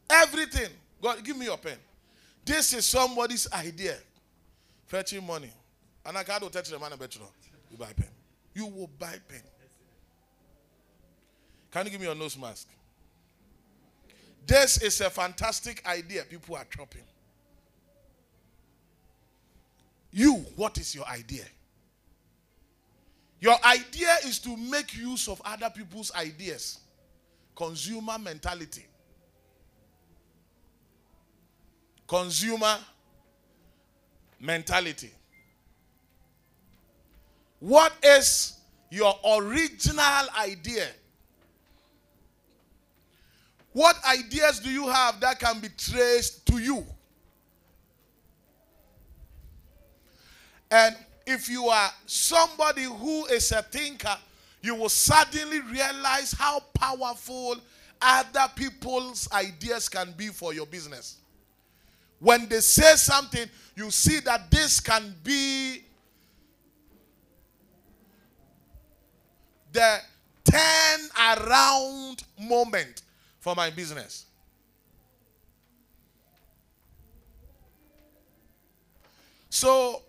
S3: Everything. God, give me your pen. This is somebody's idea. Fetching money. And I can't touch the man. You buy pen. You will buy pen. Can you give me your nose mask? This is a fantastic idea. People are chopping. You, what is your idea? Your idea is to make use of other people's ideas. Consumer mentality. Consumer mentality. What is your original idea? What ideas do you have that can be traced to you? And if you are somebody who is a thinker, you will suddenly realize how powerful other people's ideas can be for your business. When they say something, you see that this can be the turn around moment for my business. So,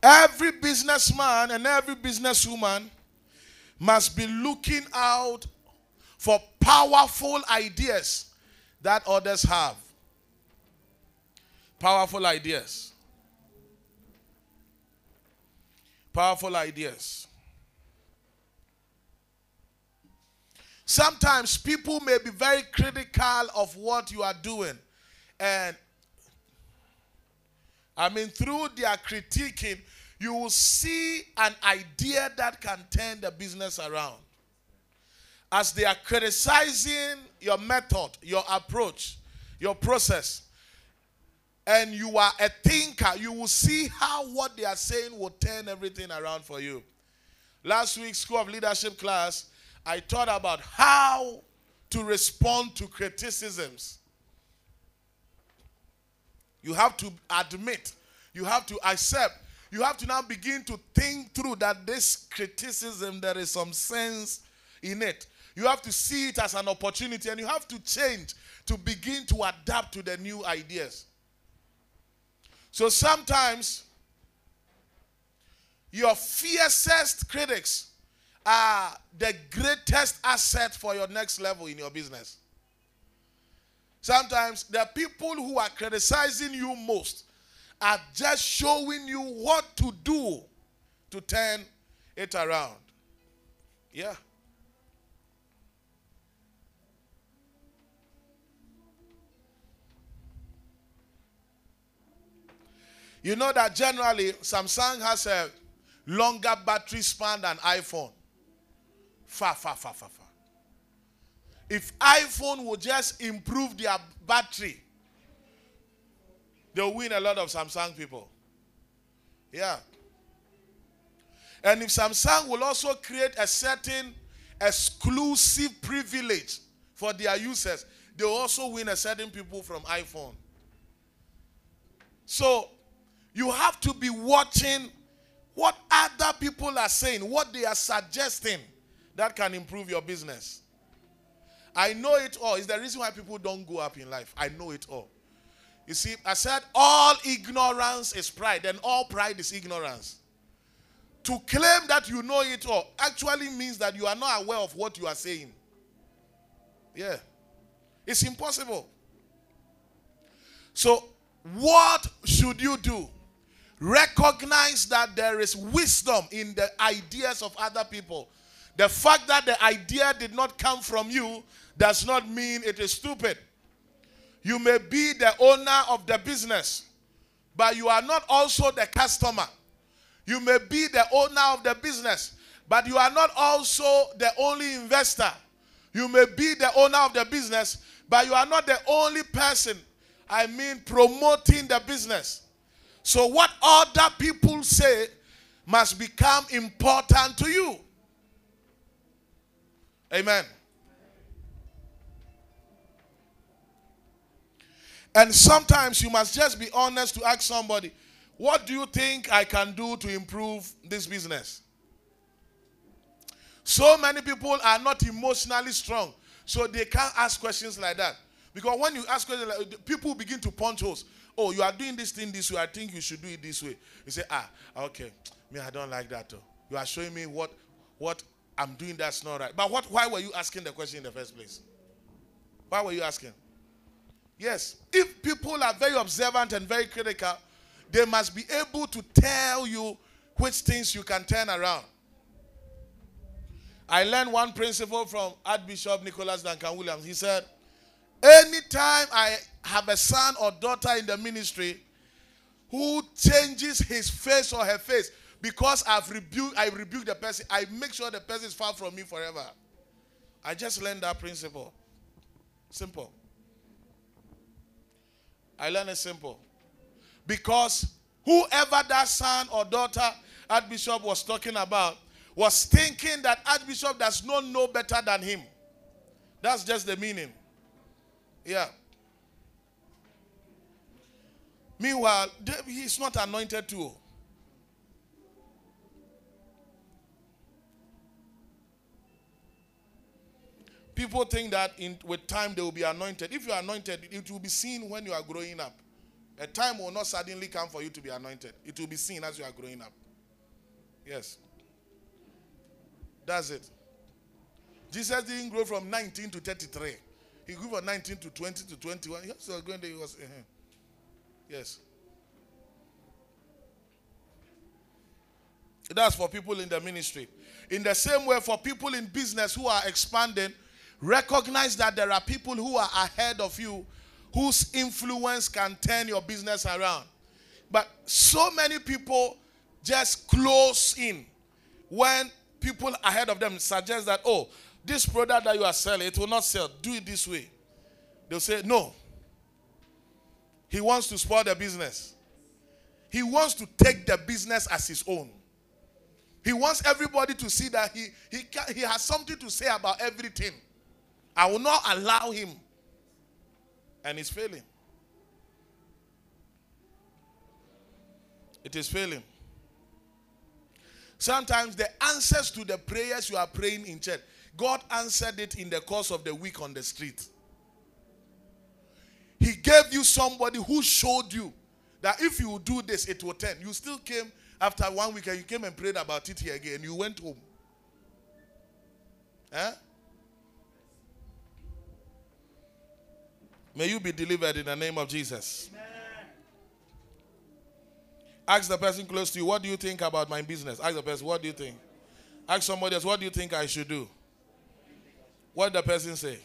S3: every businessman and every businesswoman must be looking out for powerful ideas that others have. Powerful ideas. Powerful ideas. Sometimes people may be very critical of what you are doing. And I mean, through their critiquing, you will see an idea that can turn the business around. As they are criticizing your method, your approach, your process, and you are a thinker, you will see how what they are saying will turn everything around for you. Last week's School of Leadership class, I taught about how to respond to criticisms. You have to admit, you have to accept, you have to now begin to think through that this criticism, there is some sense in it. You have to see it as an opportunity and you have to change to begin to adapt to the new ideas. So sometimes your fiercest critics are the greatest asset for your next level in your business. Sometimes the people who are criticizing you most are just showing you what to do to turn it around. Yeah. You know that generally Samsung has a longer battery span than iPhone. Far, far, far, far, far. If iPhone would just improve their battery, they'll win a lot of Samsung people. Yeah. And if Samsung will also create a certain exclusive privilege for their users, they'll also win a certain people from iPhone. So you have to be watching what other people are saying, what they are suggesting that can improve your business. I know it all. It's the reason why people don't go up in life. I know it all. You see, I said all ignorance is pride, and all pride is ignorance. To claim that you know it all actually means that you are not aware of what you are saying. Yeah. It's impossible. So, what should you do? Recognize that there is wisdom in the ideas of other people. The fact that the idea did not come from you does not mean it is stupid. You may be the owner of the business, but you are not also the customer. You may be the owner of the business, but you are not also the only investor. You may be the owner of the business, but you are not the only person, I mean, promoting the business. So, what other people say must become important to you. Amen. And sometimes you must just be honest to ask somebody, What do you think I can do to improve this business? So many people are not emotionally strong, so they can't ask questions like that. Because when you ask questions, like, people begin to punch holes. Oh, you are doing this thing this way. I think you should do it this way. You say, ah, okay. Me, I don't like that. You are showing me what what I'm doing that's not right. But what why were you asking the question in the first place? Why were you asking? Yes. If people are very observant and very critical, they must be able to tell you which things you can turn around. I learned one principle from Archbishop Nicholas Duncan Williams. He said, Anytime I have a son or daughter in the ministry who changes his face or her face because I've rebuked, I rebuke the person, I make sure the person is far from me forever. I just learned that principle. Simple. I learned it simple. Because whoever that son or daughter Archbishop was talking about was thinking that Archbishop does not know better than him. That's just the meaning. Yeah. Meanwhile, he's not anointed too. People think that in, with time they will be anointed. If you are anointed, it will be seen when you are growing up. A time will not suddenly come for you to be anointed. It will be seen as you are growing up. Yes. That's it. Jesus didn't grow from 19 to 33. He grew from 19 to 20 to 21. Yes, so going there, he was. uh-huh. Yes. That's for people in the ministry. In the same way, for people in business who are expanding, recognize that there are people who are ahead of you whose influence can turn your business around. But so many people just close in when people ahead of them suggest that, oh, this product that you are selling, it will not sell. Do it this way. They'll say, no. He wants to spoil the business. He wants to take the business as his own. He wants everybody to see that he, he, he has something to say about everything. I will not allow him. And he's failing. It is failing. Sometimes the answers to the prayers you are praying in church, God answered it in the course of the week on the street. He gave you somebody who showed you that if you do this, it will turn. You still came after one week and you came and prayed about it here again. You went home. Huh? May you be delivered in the name of Jesus. Ask the person close to you, what do you think about my business? Ask the person, what do you think? Ask somebody else, what do you think I should do? What did the person say?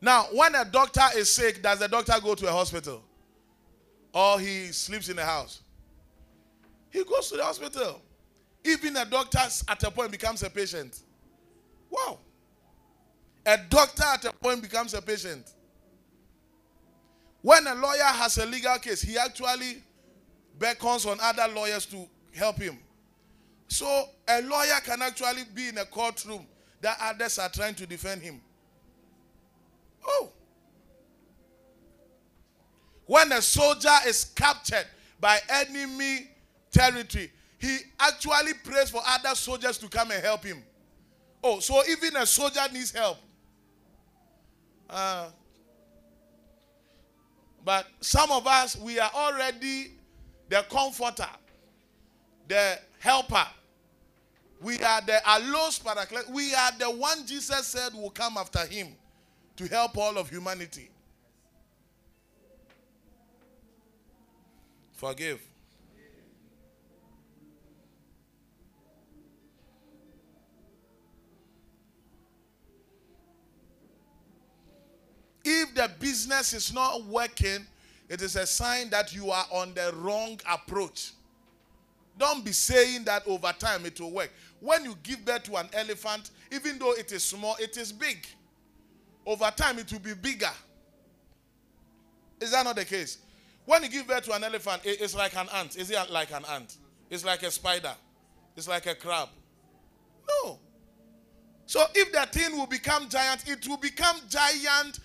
S3: Now, when a doctor is sick, does the doctor go to a hospital? Or he sleeps in the house? He goes to the hospital. Even a doctor at a point becomes a patient. Wow. A doctor at a point becomes a patient. When a lawyer has a legal case, he actually beckons on other lawyers to help him. So a lawyer can actually be in a courtroom that others are trying to defend him. Oh. When a soldier is captured by enemy territory, he actually prays for other soldiers to come and help him. Oh, so even a soldier needs help. Uh, but some of us, we are already the comforter, the helper. We are the allos paraclete. We are the one Jesus said will come after him to help all of humanity. Forgive. If the business is not working, it is a sign that you are on the wrong approach. Don't be saying that over time it will work. When you give birth to an elephant, even though it is small, it is big. Over time it will be bigger. Is that not the case? When you give birth to an elephant, it's like an ant. Is it like an ant? It's like a spider. It's like a crab. No. So if the thing will become giant, it will become giant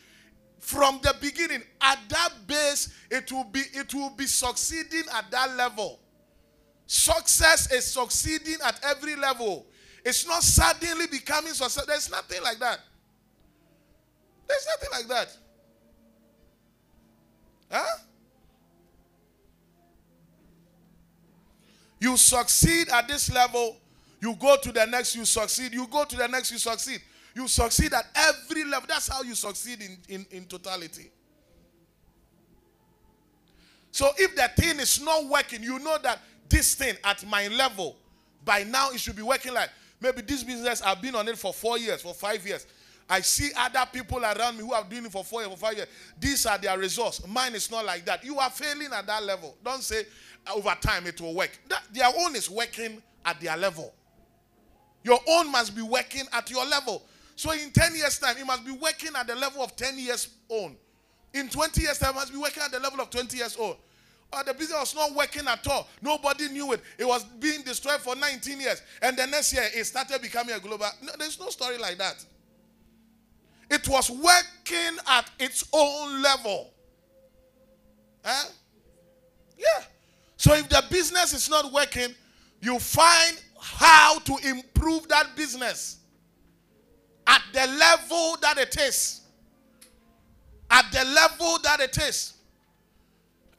S3: from the beginning. At that base, it will be it will be succeeding at that level. Success is succeeding at every level. It's not suddenly becoming success. There's nothing like that. There's nothing like that. Huh? You succeed at this level, you go to the next, you succeed. You go to the next, you succeed. You succeed at every level. That's how you succeed in, in, in totality. So if the thing is not working, you know that this thing at my level, by now it should be working like maybe this business I've been on it for four years, for five years. I see other people around me who have been it for four years, for five years. These are their results. Mine is not like that. You are failing at that level. Don't say over time it will work. That, their own is working at their level. Your own must be working at your level. So in 10 years' time, it must be working at the level of 10 years own. In 20 years' time, it must be working at the level of 20 years old. Or the business was not working at all. Nobody knew it. It was being destroyed for 19 years. And the next year, it started becoming a global. No, there's no story like that. It was working at its own level. Huh? Yeah. So if the business is not working, you find how to improve that business at the level that it is. At the level that it is.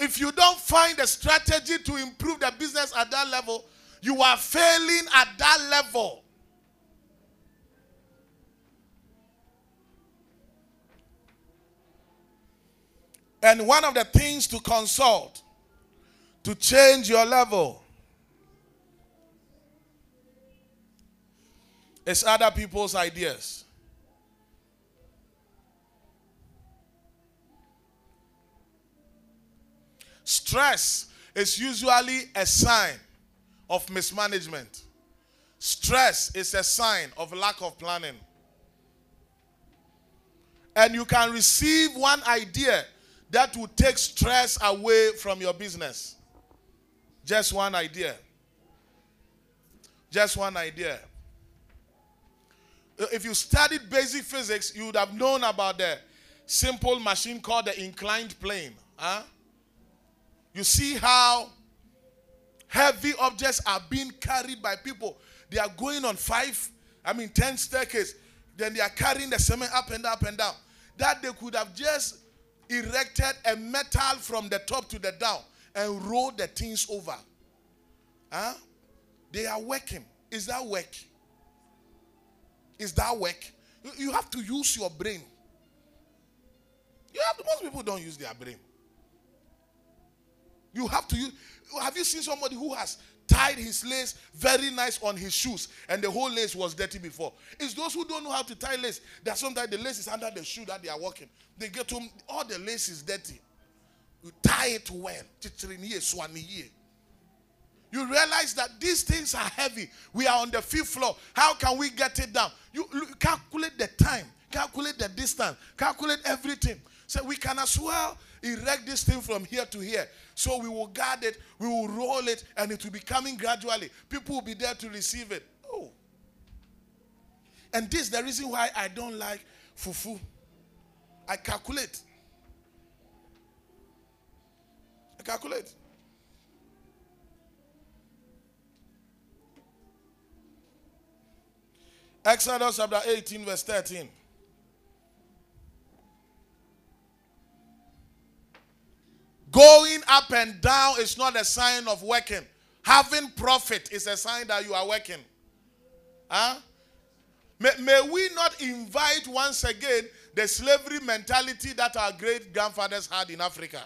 S3: If you don't find a strategy to improve the business at that level, you are failing at that level. And one of the things to consult to change your level is other people's ideas. Stress is usually a sign of mismanagement. Stress is a sign of lack of planning. And you can receive one idea that will take stress away from your business. Just one idea. Just one idea. Uh, if you studied basic physics, you would have known about the simple machine called the inclined plane. Huh? You see how heavy objects are being carried by people. They are going on five, I mean, ten staircases. Then they are carrying the cement up and up and down. That they could have just erected a metal from the top to the down and roll the things over. Huh? They are working. Is that work? Is that work? You- have to use your brain. You have most people don't use their brain. You have to use. Have you seen somebody who has tied his lace very nice on his shoes and the whole lace was dirty before? It's those who don't know how to tie lace that sometimes the lace is under the shoe that they are walking. They get home, all the lace is dirty. You tie it well. You realize that these things are heavy. We are on the fifth floor. How can we get it down? You calculate the time, calculate the distance, calculate everything. So we can as well erect this thing from here to here. So we will guard it, we will roll it, and it will be coming gradually. People will be there to receive it. Oh. And this is the reason why I don't like fufu. I calculate. I calculate. Exodus chapter 18, verse 13. Going up and down is not a sign of working. Having profit is a sign that you are working. Huh? May, may we not invite once again the slavery mentality that our great grandfathers had in Africa.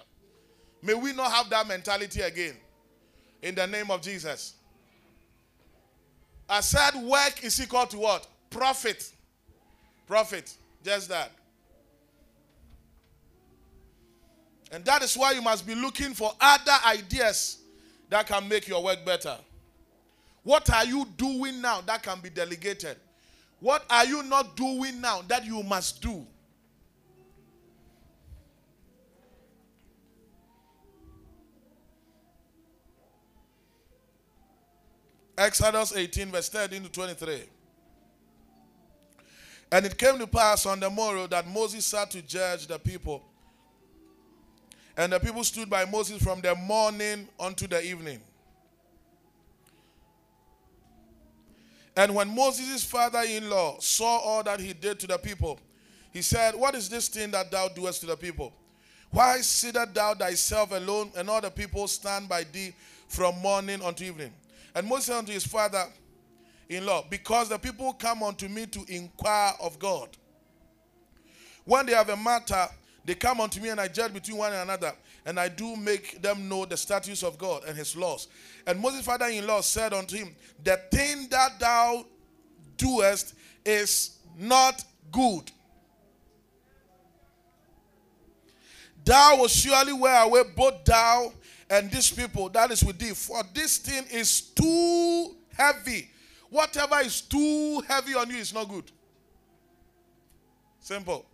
S3: May we not have that mentality again. In the name of Jesus. I said work is equal to what? Profit. Profit. Just that. And that is why you must be looking for other ideas that can make your work better. What are you doing now that can be delegated? What are you not doing now that you must do? Exodus 18, verse 13 to 23. And it came to pass on the morrow that Moses sat to judge the people. And the people stood by Moses from the morning unto the evening. And when Moses' father in law saw all that he did to the people, he said, What is this thing that thou doest to the people? Why sittest thou thyself alone, and all the people stand by thee from morning unto evening? And Moses said unto his father in law, Because the people come unto me to inquire of God. When they have a matter, they come unto me, and I judge between one and another, and I do make them know the statutes of God and his laws. And Moses' father in law said unto him, The thing that thou doest is not good. Thou will surely wear away both thou and these people that is with thee, for this thing is too heavy. Whatever is too heavy on you is not good. Simple.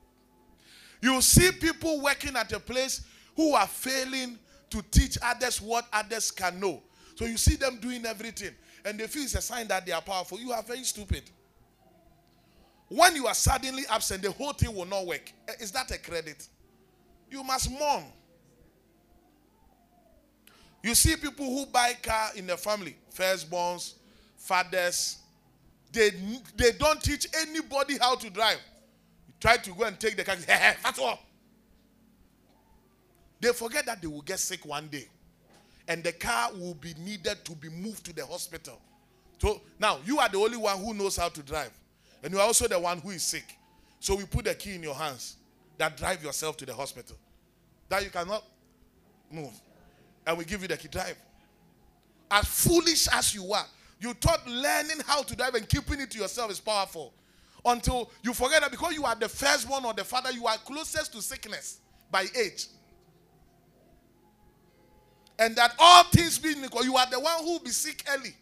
S3: You see people working at a place who are failing to teach others what others can know. So you see them doing everything, and they feel it's a sign that they are powerful. You are very stupid. When you are suddenly absent, the whole thing will not work. Eh, Is that a credit? You must mourn. You see people who buy car in the family, firstborns, fathers, they, they don't teach anybody how to drive. You try to go and take the car, (laughs) that's all. They forget that they will get sick one day. And the car will be needed to be moved to the hospital. So now you are the only one who knows how to drive. And you are also the one who is sick. So we put the key in your hands that drive yourself to the hospital. That you cannot move. And we give you the key drive. As foolish as you are, you thought learning how to drive and keeping it to yourself is powerful. Until you forget that because you are the firstborn or the father, you are closest to sickness by age. And that all things being equal, you are the one who will be sick early.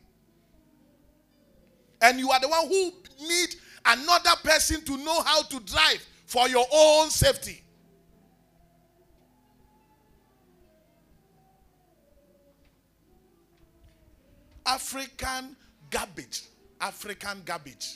S3: And you are the one who need another person to know how to drive for your own safety. African garbage. African garbage.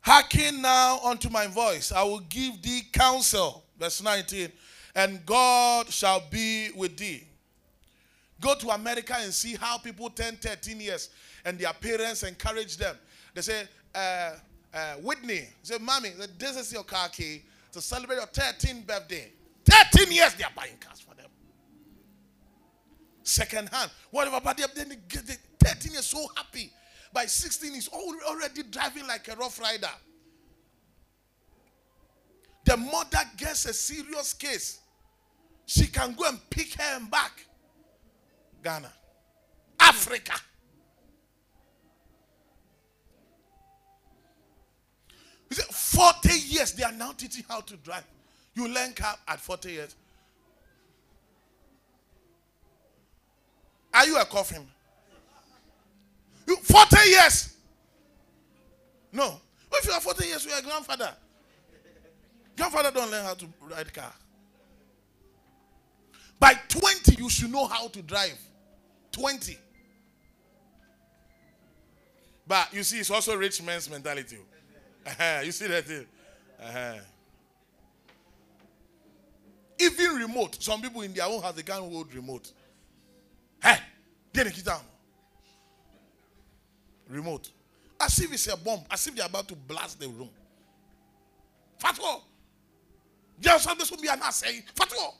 S3: Hearken now unto my voice. I will give thee counsel. Verse 19. And God shall be with thee. Go to America and see how people 10, 13 years and their parents encourage them. They say, uh, uh, Whitney, say, Mommy, this is your car key to celebrate your 13th birthday. 13 years they are buying cars for them. Second hand, whatever, but they, then they get the 13 years so happy. By 16, he's already driving like a rough rider. The mother gets a serious case. She can go and pick her and back. Ghana. Africa. He said, 40 years they are now teaching how to drive. You learn car at 40 years. Are you a coffin? You, 40 years. No. If you are 40 years, you are a grandfather. Grandfather don't learn how to ride car. By 20, you should know how to drive. 20. But you see, it's also rich man's mentality. (laughs) You see that thing? Uh-huh. Even remote. Some people in their own house, they can't hold remote. Hey, get it down. Remote. As if it's a bomb. As if they're about to blast the room. Fatwa. Just this will be an assay. Eh? Fatwa.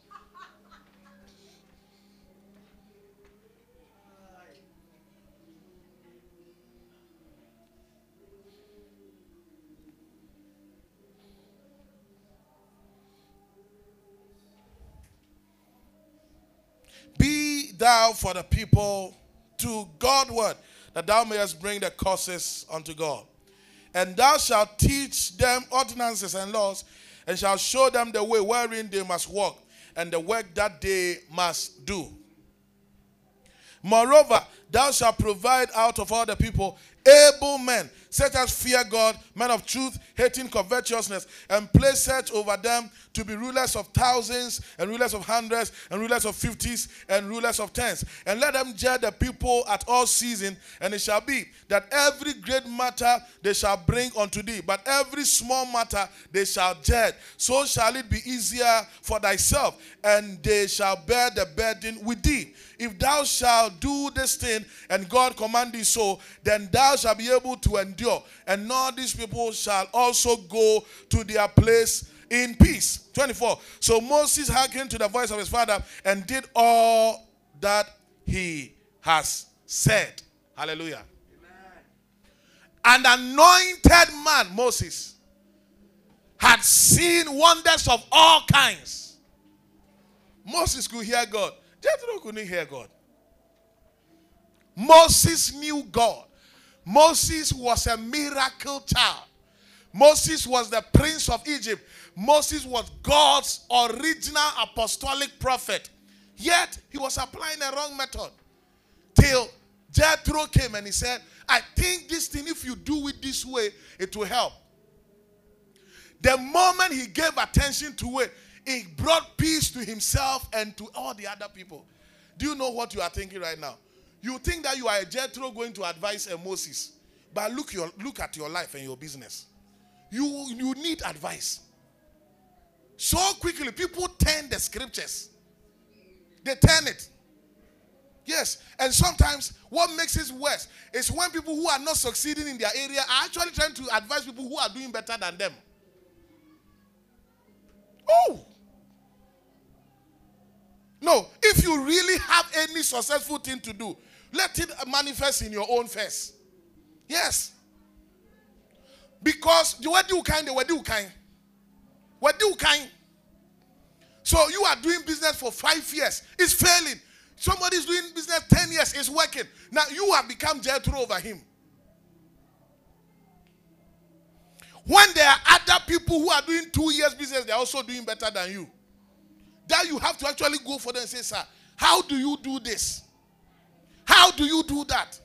S3: Be thou for the people to Godward, that thou mayest bring the causes unto God. And thou shalt teach them ordinances and laws, and shalt show them the way wherein they must walk, and the work that they must do. Moreover, thou shalt provide out of all the people able men, such as fear God, men of truth, hating covetousness, and place such over them to be rulers of thousands, and rulers of hundreds, and rulers of fifties, and rulers of tens. And let them judge the people at all seasons, and it shall be that every great matter they shall bring unto thee, but every small matter they shall judge. So shall it be easier for thyself, and they shall bear the burden with thee. If thou shalt do this thing, and God command thee so, then thou shalt be able to endure. And all these people shall also go to their place in peace. 24. So Moses hearkened to the voice of his father and did all that he has said. Hallelujah. An anointed man, Moses, had seen wonders of all kinds. Moses could hear God. Jethro couldn't hear God. Moses knew God. Moses was a miracle child. Moses was the prince of Egypt. Moses was God's original apostolic prophet. Yet he was applying a wrong method. Till Jethro came and he said, I think this thing, if you do it this way, it will help. The moment he gave attention to it, it brought peace to himself and to all the other people. Do you know what you are thinking right now? You think that you are a Jethro going to advise a Moses, but look your look at your life and your business. You you need advice. So quickly, people turn the scriptures. They turn it. Yes, and sometimes what makes it worse is when people who are not succeeding in their area are actually trying to advise people who are doing better than them. Oh, no, if you really have any successful thing to do, let it manifest in your own face. Yes. Because the word do kind, the word do kind. What do kind? So you are doing business for five years, it's failing. Somebody is doing business 10 years, it's working. Now you have become Jethro over him. When there are other people who are doing two years business, they're also doing better than you. That you have to actually go for them and say, Sir, how do you do this? How do you do that?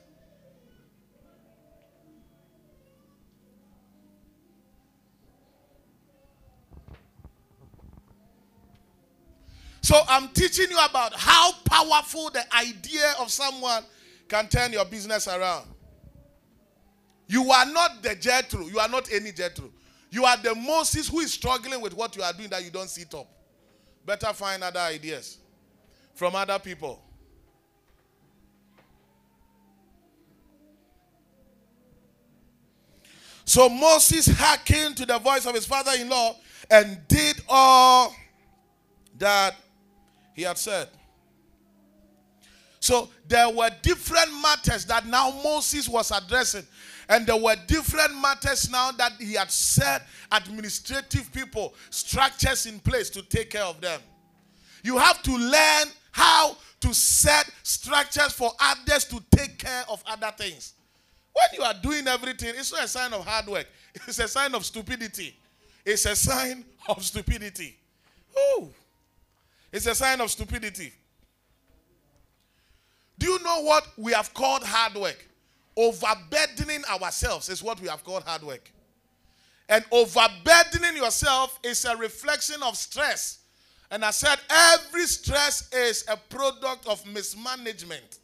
S3: So I'm teaching you about how powerful the idea of someone can turn your business around. You are not the Jethro. You are not any Jethro. You are the Moses who is struggling with what you are doing that you don't sit up. Better find other ideas from other people. So Moses hearkened to the voice of his father in law and did all that he had said. So there were different matters that now Moses was addressing. And there were different matters now that he had set administrative people, structures in place to take care of them. You have to learn how to set structures for others to take care of other things. When you are doing everything, it's not a sign of hard work, (laughs) it's a sign of stupidity. It's a sign of stupidity. Ooh. It's a sign of stupidity. Do you know what we have called hard work? Overburdening ourselves is what we have called hard work. And overburdening yourself is a reflection of stress. And I said, every stress is a product of mismanagement.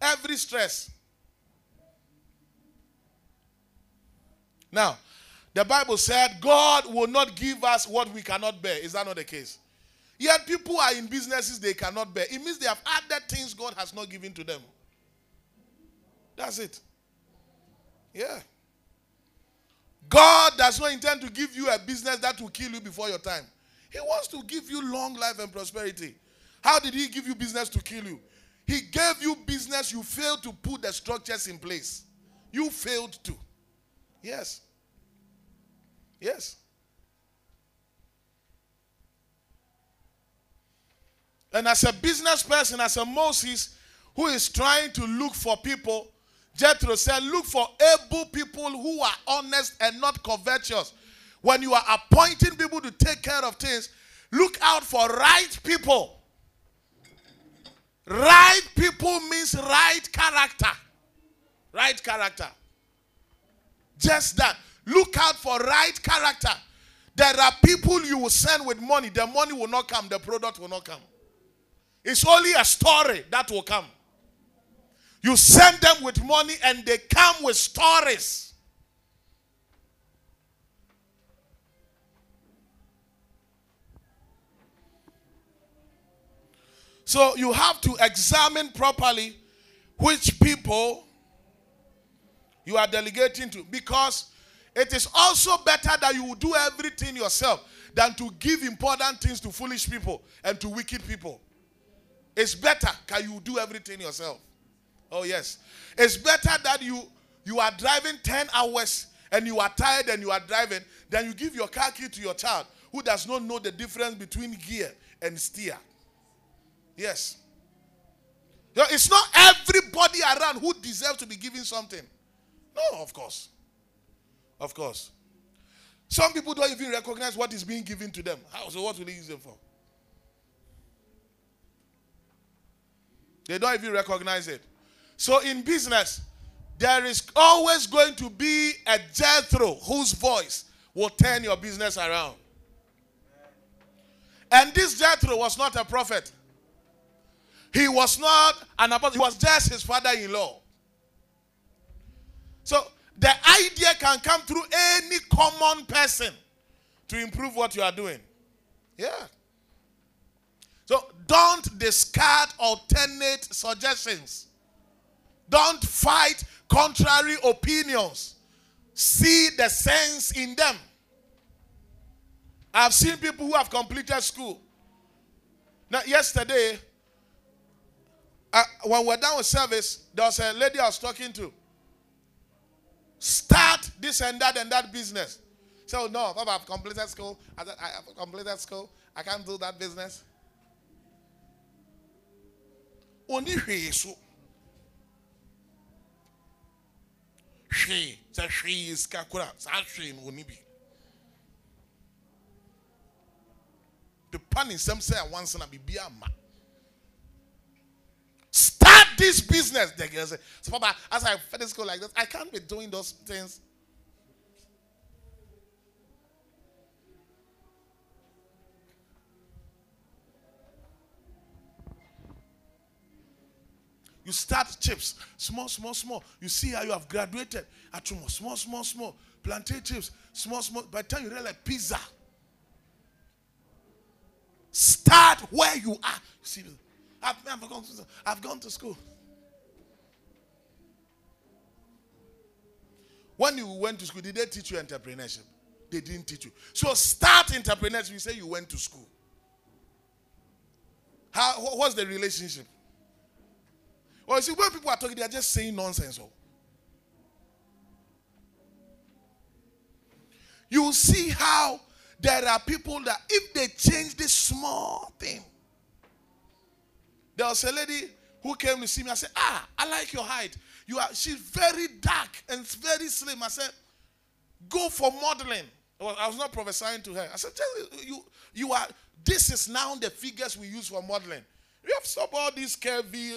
S3: Every stress. Now, the Bible said God will not give us what we cannot bear. Is that not the case? Yet people are in businesses they cannot bear. It means they have other things God has not given to them. That's it. Yeah. God does not intend to give you a business that will kill you before your time. He wants to give you long life and prosperity. How did He give you business to kill you? He gave you business, you failed to put the structures in place. You failed to. Yes. Yes. And as a business person, as a Moses who is trying to look for people, Jethro said, Look for able people who are honest and not covetous. When you are appointing people to take care of things, look out for right people. Right people means right character. Right character. Just that. Look out for right character. There are people you will send with money, the money will not come, the product will not come. It's only a story that will come. You send them with money and they come with stories. So you have to examine properly which people you are delegating to because it is also better that you do everything yourself than to give important things to foolish people and to wicked people. It's better can you do everything yourself. Oh yes. It's better that you you are driving 10 hours and you are tired and you are driving, then you give your car key to your child who does not know the difference between gear and steer. Yes. It's not everybody around who deserves to be given something. No, of course. Of course. Some people don't even recognize what is being given to them. How, so what will they use them for? They don't even recognize it. So in business, there is always going to be a Jethro whose voice will turn your business around. And this Jethro was not a prophet. He was not an apostle. He was just his father-in-law. So the idea can come through any common person to improve what you are doing. Yeah. So don't discard alternate suggestions. Don't fight contrary opinions. See the sense in them. I've seen people who have completed school. Now, yesterday, uh, when we're done with service, there was a lady I was talking to. Start this and that and that business. So, no, Papa, I've completed school. I, said, I have completed school. I can't do that business. Only so. Hwee. Sɛ hwee sika kora. Saa hwee no oni bi. Pepa ne nsɛm sɛ awansa na biribi. Start this business. The girl said, So, Papa, as I finish school like this, I can't be doing those things. You start chips, small, small, small. You see how you have graduated. Atumo, small, small, small. Plantain chips, small, small. By the time you realize pizza. Start where you are. You see, I've, I've, gone to, I've gone to school. When you went to school, did they teach you entrepreneurship? They didn't teach you. So start entrepreneurship. You say you went to school. How, wha- what's the relationship? Well, you see, when people are talking, they are just saying nonsense. Oh. You see how there are people that if they change this small thing, there was a lady who came to see me. I said, Ah, I like your height. You are she's very dark and very slim. I said, Go for modeling. Well, I was not prophesying to her. I said, "Tell you, you are this is now the figures we use for modeling. We have stopped all these curvy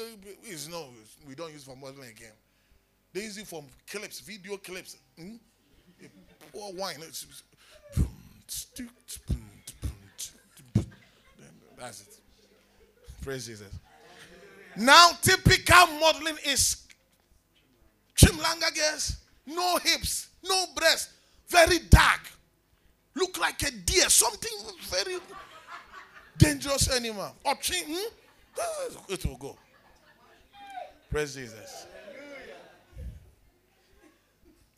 S3: is no, we don't use for modeling again. They use it for clips, video clips. Hmm? Wine. That's it. Praise Jesus. Now, typical modeling is chimlanga girls, no hips, no breasts, very dark, look like a deer, something very dangerous animal. Or chin, hmm? it will go. Praise Jesus.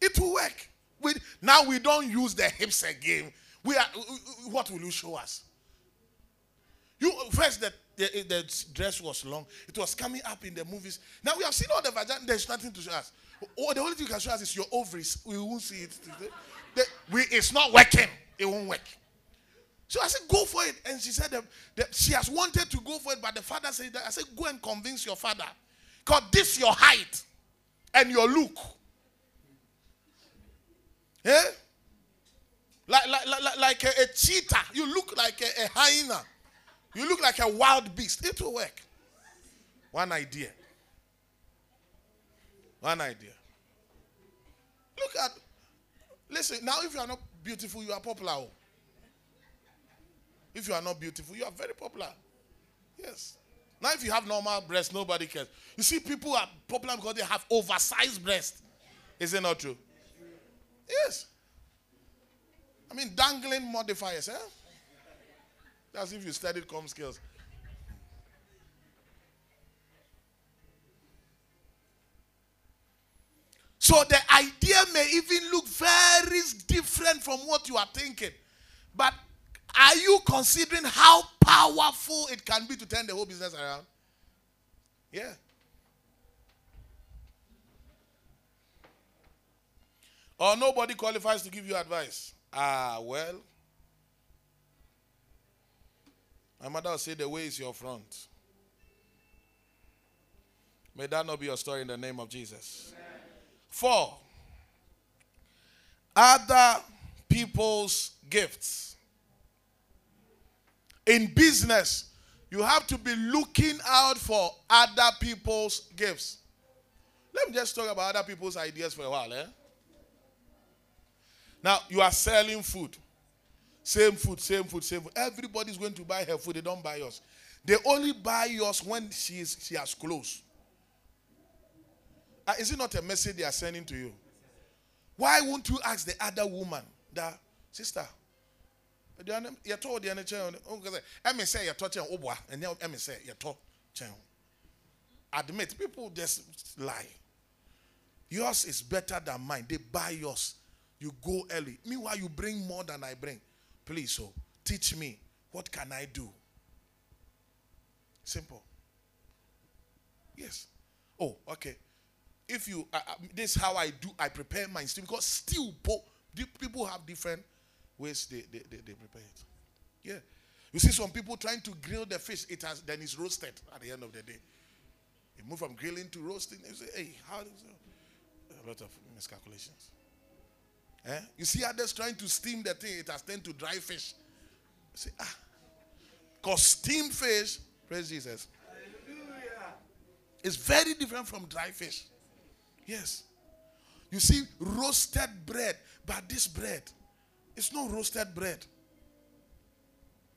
S3: It will work. We, now we don't use the hips again. We are. What will you show us? You first that the, the dress was long. It was coming up in the movies. Now we have seen all the vagina. There's nothing to show us. Oh, the only thing you can show us is your ovaries. We won't see it. The- we, it's not working. It won't work. So I said, go for it. And she said that, she has wanted to go for it, but the father said that. I said, go and convince your father. Because this your height and your look. Eh? Like, like, like, like a, a cheetah. You look like a, a hyena. You look like a wild beast. It will work. One idea. One idea. Look at, listen, now if you are not beautiful, you are popular. oh. If you are not beautiful, you are very popular. Yes. Now, if you have normal breasts, nobody cares. You see, people are popular because they have oversized breasts. Is it not true? Yes. I mean, dangling modifiers, eh? That's if you studied com skills. So the idea may even look very different from what you are thinking. But are you considering how powerful it can be to turn the whole business around? Yeah. Or nobody qualifies to give you advice. Ah, well. My mother will say the way is your front. May that not be your story in the name of Jesus. Four, other people's gifts. In business, you have to be looking out for other people's gifts. Let me just talk about other people's ideas for a while. Eh? Now, you are selling food. Same food, same food, same food. Everybody's going to buy her food. They don't buy yours. They only buy yours when she, is, she has closed. Uh, is it not a message they are sending to you? Why won't you ask the other woman that, sister, aduane yɛtɔ wo deɛ no kyɛn o sɛ ɛmi sɛ yɛtɔ kyɛn o boa ɛnyɛ ɛmi sɛ yɛtɔ kyɛn o admit people just lie. Yours is better than mine. They buy yours. You go early. Meanwhile you bring more than I bring. Please so teach me. What can I do? Simple. Yes. Oh okay if you uh, this is how I do I prepare my stew because stew di- people have different ways they, they, they, they prepare it. Yeah. You see some people trying to grill the fish, it has then it's roasted at the end of the day. You move from grilling to roasting, you say, hey, how is it? A lot of miscalculations. Eh? You see others trying to steam the thing, it has turned to dry fish. You say, ah. Because steamed fish, praise Jesus, Hallelujah. It's very different from dry fish. Yes. You see, roasted bread, but this bread, it's not roasted bread.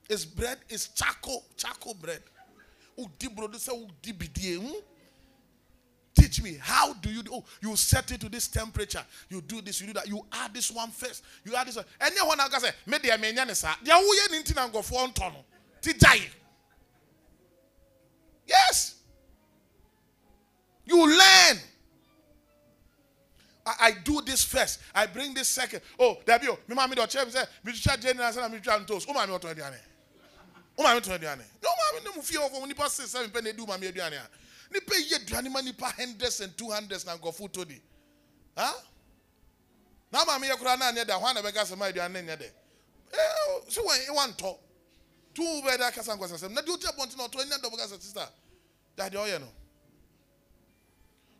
S3: It's bread, it's charcoal, charcoal bread. Hmm? Teach me how do you do? Oh, you set it to this temperature. You do this, you do that. You add this one first. You add this one. Any one I say, me de me nyane sa. Dia wo ye ninti na ngofo onto no. Ti jai. Yes. You learn. I, I do this first. I bring this second. Oh, there be oh, me mama do chef say, me twa jenny na say na me twa ntos. O mama oto aduane. O mama oto aduane. No mama no mu fie of nipa say seven pe na do mama aduane a. Nipa ye aduane ma nipa hundreds and two hundreds na food to di. Na mama ye kura na anya da hwan na be gas ma aduane nya de. Eh, so when you want to two be da kasa nkwa sasem. Na di otia bonti na oto nya do gas sister. That the oye no.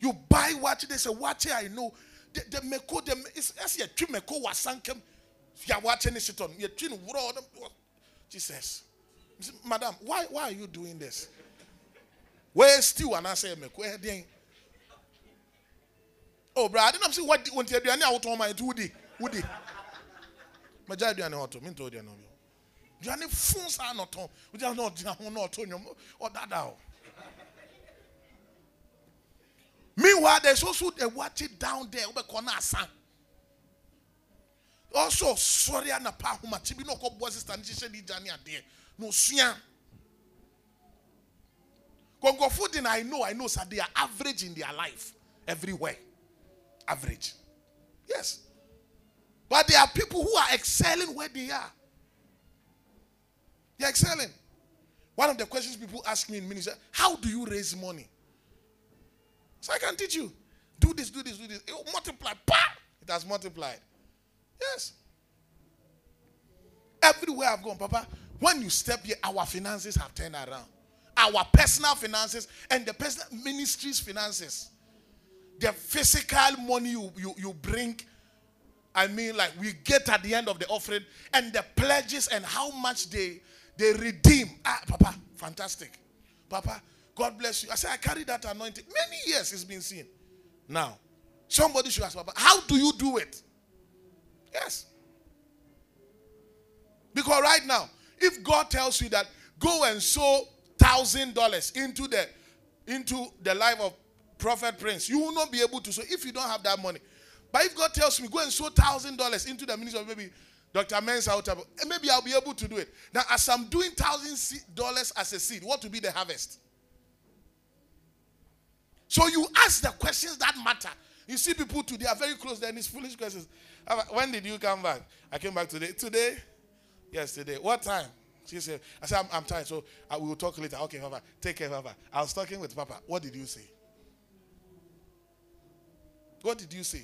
S3: You buy what they say, what I know. The, meko, the as you treat meko was sankem. You are watching this shit on. You're treating world. Jesus. Madam, why why are you doing this? Where still and I say meko? Where then? Oh, bro, I didn't see what when you do any out on my woody. Woody. My dad do any auto. Me told you no. Do any phones are not on. We just not not on or that out. Meanwhile, there's also watch it down there. Also, sorry, na pa huma. Chibi no ko boy sister ni shishe di jani ade. No suya. Congo food in I know, I know, sir, they are average in their life everywhere. Average. Yes. But there are people who are excelling where they are. They're excelling. One of the questions people ask me in ministry, how do you raise money? So I can teach you. Do this, do this, do this. It will multiply. It has multiplied. Yes. Everywhere I've gone, Papa, when you step here, our finances have turned around. Our personal finances and the personal ministry's finances. The physical money you, you, you bring, I mean, like we get at the end of the offering, and the pledges and how much they they redeem. Ah, Papa, fantastic. Papa, God bless you. I say, I carry that anointing. Many years it's been seen. Now, somebody should ask, Papa, how do you do it? Yes. Because right now, if God tells you that go and sow thousand dollars into the into the life of Prophet Prince, you will not be able to sow if you don't have that money. But if God tells me go and sow thousand dollars into the ministry of maybe Dr. Mensa, maybe I'll be able to do it. Now, as I'm doing thousand dollars as a seed, what will be the harvest? So you ask the questions that matter. You see people today are very close. Then these foolish questions. When did you come back? I came back today. Today? Yesterday. What time? She said, I said, I'm, I'm tired, so I will talk later. Okay, Papa. Take care, Papa. I was talking with Papa. What did you say? What did you say?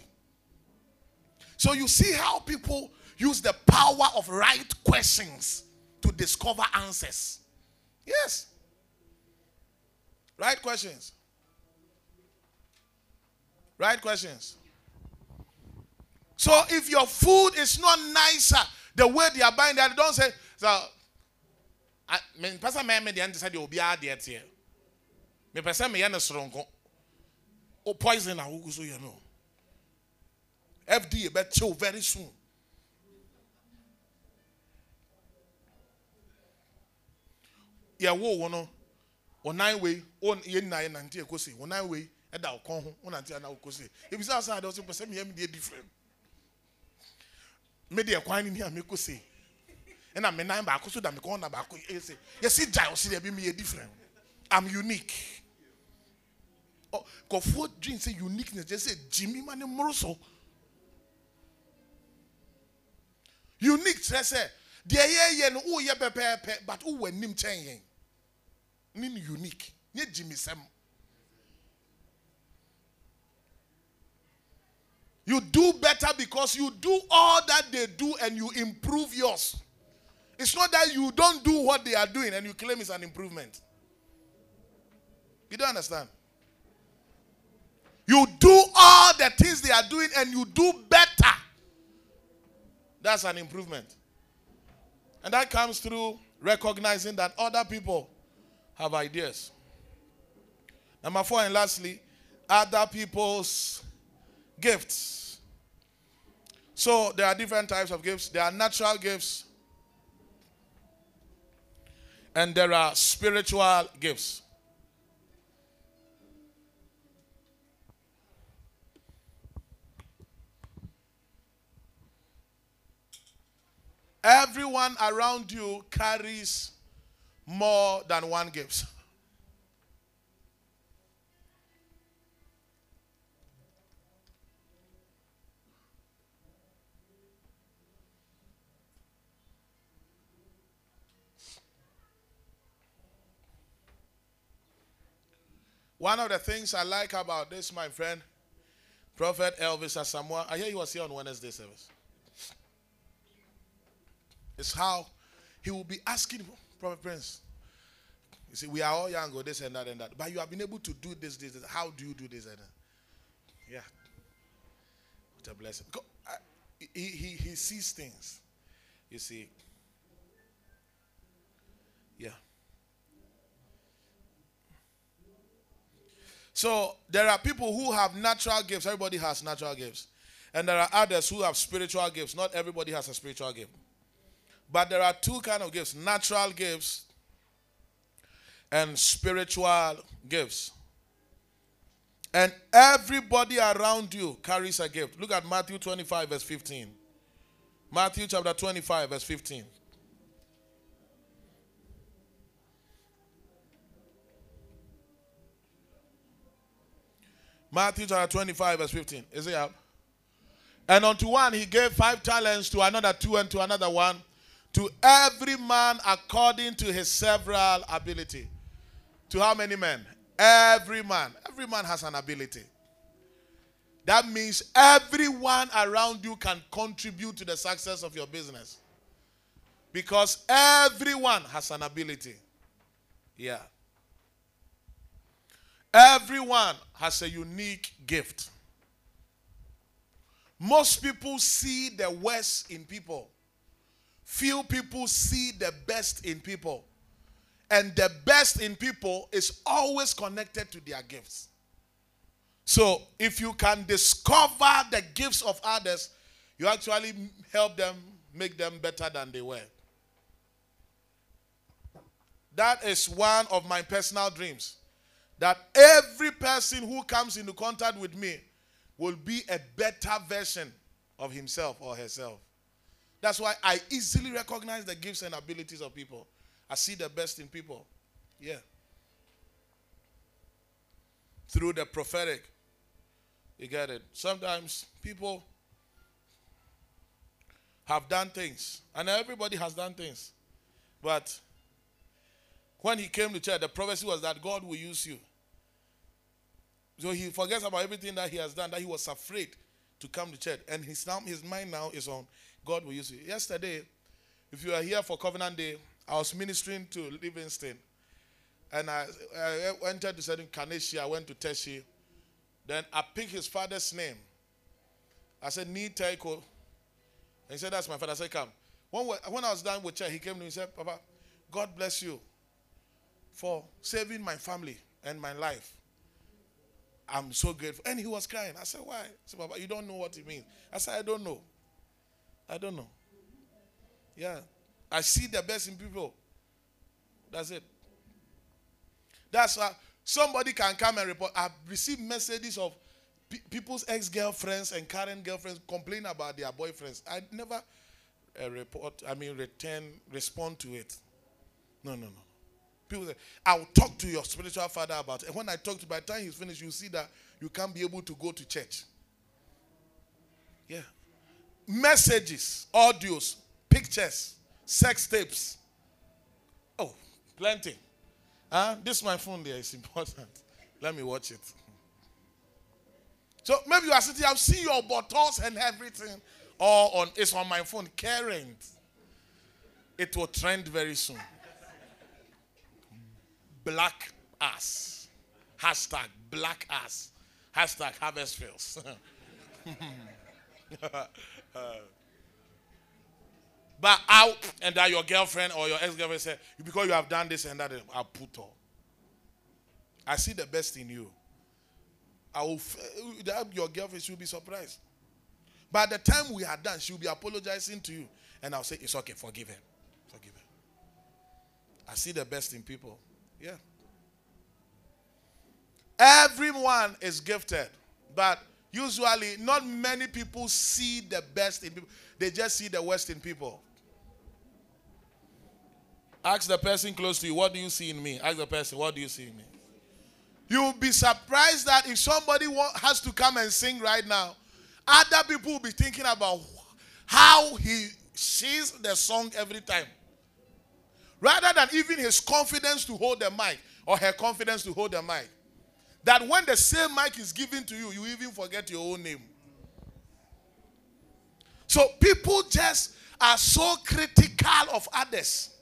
S3: So you see how people use the power of right questions to discover answers. Yes. Right questions. Right questions. So if your food is not nicer the way they are buying that, don't say, so I mean, Pastor Man, the answer said you'll be out there. Me person me yana strongo. O oh, poison ah, na who so you know. FDA bet chill very soon. Yeah, wo wono. Onan way, on yen na yen anti ekosi. Onan way, eda okon ho, on anti na okosi. If you say outside, also person me me dey different. Me dey kwan ni a me kosi. ɛna me nan baako so da me kɔn na baako ɛsɛ yɛsi gya ɔsi dɛ bi mi yɛ different. I'm unique. Ɔ kɔfoɔ dream sɛ uniqueness kyerɛ sɛ jimmy ma ne mmoro so. Unique kyerɛ sɛ deɛ yɛyɛ no woyɛ pɛpɛɛpɛ but wowɔ anim kyɛn yɛn ne unique. Nyɛ jimmy sɛm You do better because you do all that they do and you improve yours. It's not that you don't do what they are doing and you claim it's an improvement. You don't understand? You do all the things they are doing and you do better. That's an improvement. And that comes through recognizing that other people have ideas. Number four, and lastly, other people's gifts. So there are different types of gifts. There are natural gifts, and there are spiritual gifts. Everyone around you carries more than one gift. One of the things I like about this, my friend, Prophet Elvis Asamoah, I hear he was here on Wednesday service. It's how he will be asking Prophet Prince. You see, we are all young, or this and that and that. But you have been able to do this, this, this. How do you do this and that? Yeah. What a blessing. He, he, he sees things. You see. Yeah. So there are people who have natural gifts. Everybody has natural gifts. And there are others who have spiritual gifts. Not everybody has a spiritual gift. But there are two kind of gifts, natural gifts and spiritual gifts. And everybody around you carries a gift. Look at Matthew 25 verse 15. Matthew chapter 25 verse 15. Matthew chapter 25, verse 15. Is it up? And unto one he gave five talents, to another two, and to another one. To every man according to his several ability. To how many men? Every man. Every man has an ability. That means everyone around you can contribute to the success of your business. Because everyone has an ability. Yeah. Everyone has a unique gift. Most people see the worst in people. Few people see the best in people. And the best in people is always connected to their gifts. So if you can discover the gifts of others, you actually help them make them better than they were. That is one of my personal dreams. That every person who comes into contact with me will be a better version of himself or herself. That's why I easily recognize the gifts and abilities of people. I see the best in people. Yeah. Through the prophetic. You get it? Sometimes people have done things, and everybody has done things. But when he came to church, the prophecy was that God will use you. So he forgets about everything that he has done, that he was afraid to come to church. And his, now, his mind now is on God will use you. Yesterday, if you are here for Covenant Day, I was ministering to Livingston. And I, I entered to certain Kaneshie, I went to Teshie. Then I picked his father's name. I said, Need Taiko. And he said, That's my father. I said, Come. When, when I was done with church, he came to me and said, Papa, God bless you for saving my family and my life. I'm so grateful. And he was crying. I said, Why? He said, Papa, you don't know what it means. I said, I don't know. I don't know. Yeah. I see the best in people. That's it. That's why somebody can come and report. I've received messages of pe- people's ex girlfriends and current girlfriends complain about their boyfriends. I never a report, I mean, return, respond to it. No, no, no. People say, I'll talk to your spiritual father about it. And when I talk to by the time he's finished, you see that you can't be able to go to church. Yeah. Messages, audios, pictures, sex tapes. Oh, plenty. Huh? This my phone there is (laughs) important. Let me watch it. So maybe you are sitting, I've seen your bottles and everything. Or on it's on my phone, current. It will trend very soon. Black ass. Hashtag black ass. Hashtag harvest fails. (laughs) but out and that your girlfriend or your ex-girlfriend said, because you have done this and that, I'll put on. I see the best in you. I will, your girlfriend should be surprised. By the time we are done, she'll be apologizing to you. And I'll say, It's okay, forgive her. Forgive her. I see the best in people. Yeah. Everyone is gifted, but usually not many people see the best in people. They just see the worst in people. Ask the person close to you, What do you see in me? Ask the person, What do you see in me? You'll be surprised that if somebody has to come and sing right now, other people will be thinking about how he sees the song every time. Rather than even his confidence to hold the mic or her confidence to hold the mic. That when the same mic is given to you, you even forget your own name. So people just are so critical of others.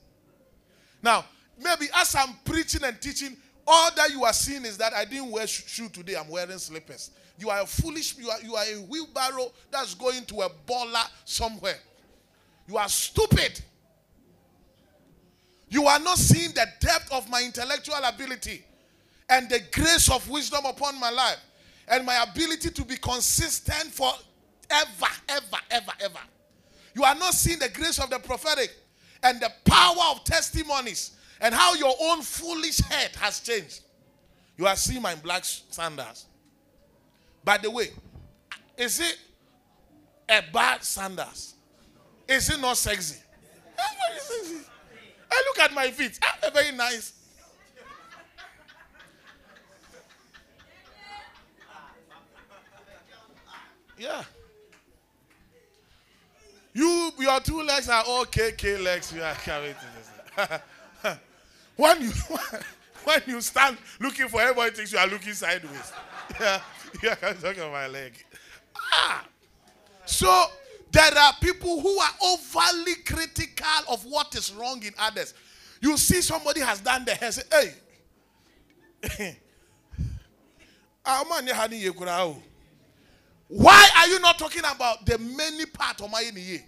S3: Now, maybe as I'm preaching and teaching, all that you are seeing is that I didn't wear shoe today, I'm wearing slippers. You are a foolish, you are, you are a wheelbarrow that's going to a baller somewhere. You are stupid. You are not seeing the depth of my intellectual ability and the grace of wisdom upon my life and my ability to be consistent for ever, ever, ever, ever. You are not seeing the grace of the prophetic and the power of testimonies and how your own foolish head has changed. You are seeing my black sandals. By the way, is it a bad sandals? Is it not sexy? (laughs) I look at my feet. They're very nice. Yeah. You, your two legs are all KK legs. You are carrying this. (laughs) when you (laughs) when you stand looking for everybody thinks you are looking sideways. (laughs) Yeah, yeah, I'm talking my leg. Ah, so there are people who are overly critical of what is wrong in others. You see somebody has done the hair, say, hey. (laughs) Ah, Why are you not talking about the many part of my year?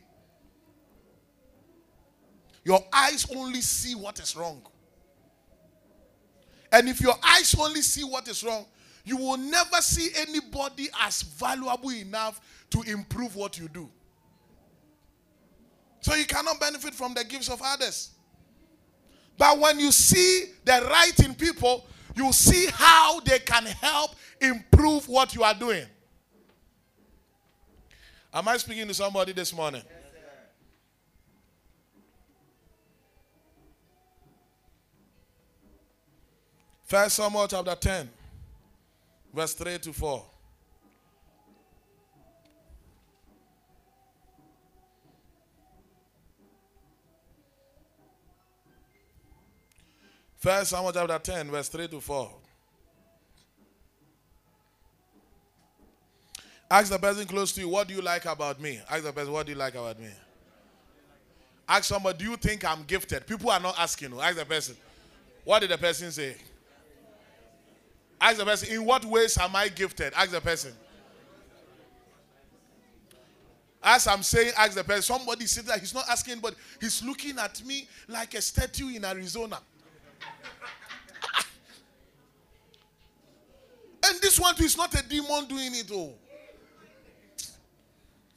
S3: Your eyes only see what is wrong. And if your eyes only see what is wrong, you will never see anybody as valuable enough to improve what you do. So you cannot benefit from the gifts of others. But when you see the right in people, you see how they can help improve what you are doing. Am I speaking to somebody this morning? First Samuel chapter 10, verse 3 to 4. First Samuel chapter 10, verse 3 to 4. Ask the person close to you, what do you like about me? Ask the person, what do you like about me? Ask somebody, do you think I'm gifted? People are not asking you. Ask the person, what did the person say? Ask the person, in what ways am I gifted? Ask the person. As I'm saying, ask the person. Somebody said that he's not asking, but he's looking at me like a statue in Arizona. (laughs) and this one is not a demon doing it all.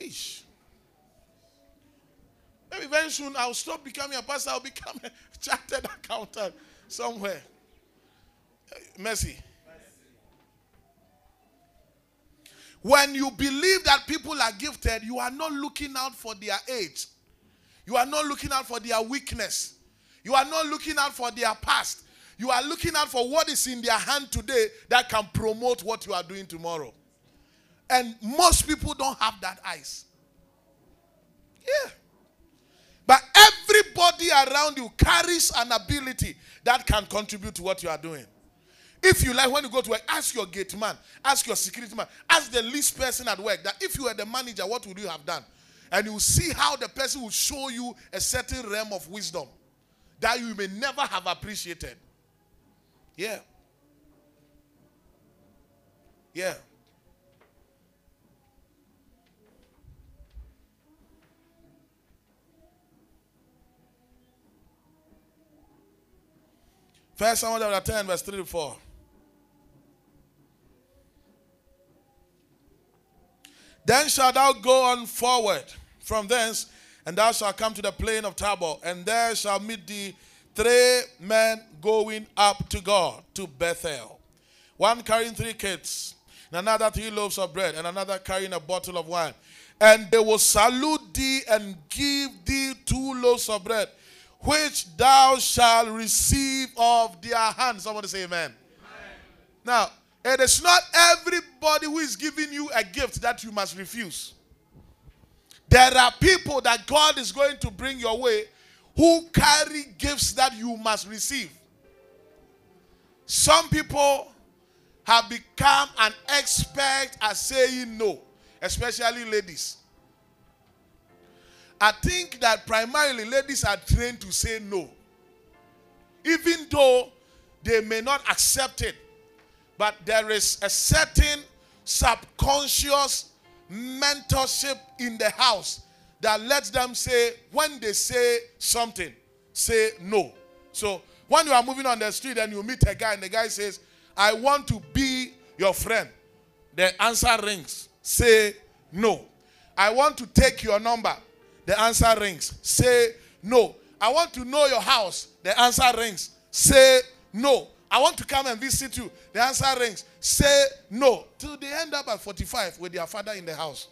S3: Ish. Maybe very soon I'll stop becoming a pastor, I'll become a (laughs) chartered accountant somewhere. Eh, mercy. When you believe that people are gifted, you are not looking out for their age. You are not looking out for their weakness. You are not looking out for their past. You are looking out for what is in their hand today that can promote what you are doing tomorrow. And most people don't have that eyes. Yeah. But everybody around you carries an ability that can contribute to what you are doing. If you like, when you go to work, ask your gate man, ask your security man, ask the least person at work that if you were the manager, what would you have done? And you see how the person will show you a certain realm of wisdom that you may never have appreciated. Yeah. Yeah. First Samuel chapter 10, verse 3 to 4. Then shalt thou go on forward from thence, and thou shalt come to the plain of Tabor, and there shall meet thee three men going up to God, to Bethel. One carrying three kids, and another three loaves of bread, and another carrying a bottle of wine. And they will salute thee and give thee two loaves of bread, which thou shalt receive of their hands. Somebody say amen. amen. Now, it is not everybody who is giving you a gift that you must refuse. There are people that God is going to bring your way who carry gifts that you must receive. Some people have become an expert at saying no, especially ladies. I think that primarily ladies are trained to say no. Even though they may not accept it, but there is a certain subconscious mentorship in the house that lets them say, when they say something, say no. So when you are moving on the street and you meet a guy and the guy says, I want to be your friend, the answer rings, say no. I want to take your number, the answer rings, say no. I want to know your house, the answer rings, say no. I want to come and visit you. The answer rings. Say no. Till they end up at 45 with their father in the house.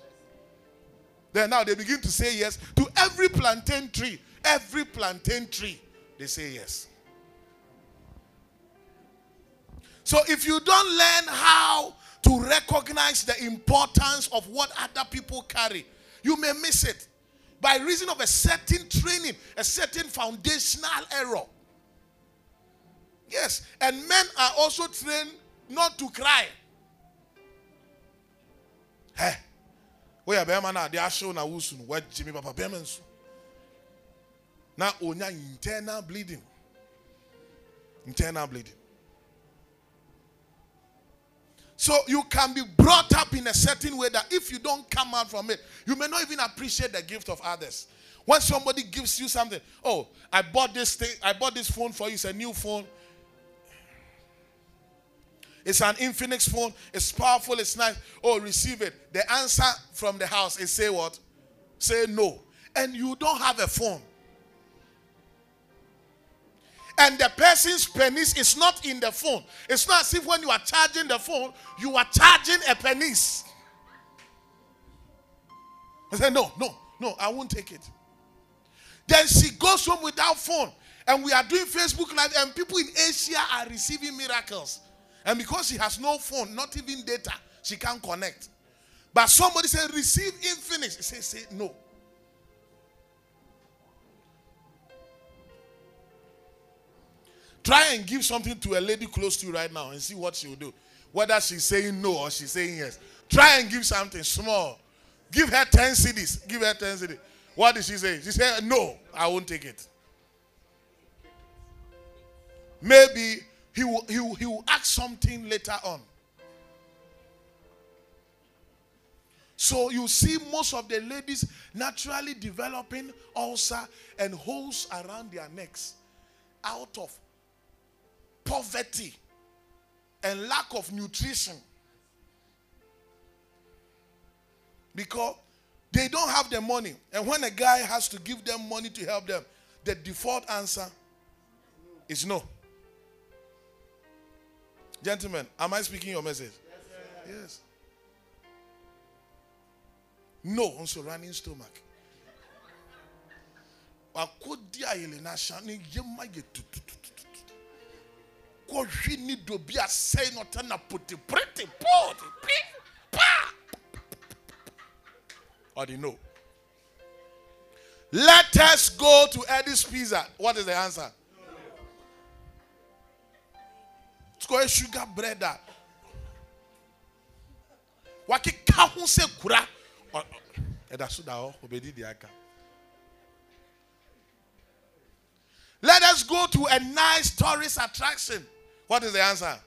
S3: Then now they begin to say yes to every plantain tree. Every plantain tree, they say yes. So if you don't learn how to recognize the importance of what other people carry, you may miss it by reason of a certain training, a certain foundational error. Yes, and men are also trained not to cry. Hey, ah, where what Jimmy Papa internal bleeding. Internal bleeding. So you can be brought up in a certain way that if you don't come out from it, you may not even appreciate the gift of others. When somebody gives you something, oh, I bought this thing, I bought this phone for you, it's a new phone. It's an Infinix phone. It's powerful. It's nice. Oh, receive it. The answer from the house is say what? Say no. And you don't have a phone. And the person's penis is not in the phone. It's not as if when you are charging the phone, you are charging a penis. I said, no, no, no, I won't take it. Then she goes home without phone. And we are doing Facebook Live, and people in Asia are receiving miracles. And because she has no phone, not even data, she can't connect. But somebody said, receive infinite. He says, say no. Try and give something to a lady close to you right now and see what she will do. Whether she's saying no or she's saying yes. Try and give something small. Give her 10 cedis. Give her 10 cedis. What did she say? She said, No, I won't take it. Maybe he will, he will, he will ask something later on. So you see most of the ladies naturally developing ulcer and holes around their necks out of poverty and lack of nutrition. Because they don't have the money. And when a guy has to give them money to help them, the default answer is no. Gentlemen, am I speaking your message? Yes. yes. No, also running stomach. wakɔdi ayɛlɛ n'ahyɛn ne yɛm ayɛ tututututu kɔhwi ni do bi asɛe na ɔtɛ na pote prete pɔɔte pi pa no let us go to Eddie's Pizza what is the answer sukɔ sugar bread ah. a wakeka ho sɛ kura. Let us go to a nice tourist attraction. What is the answer?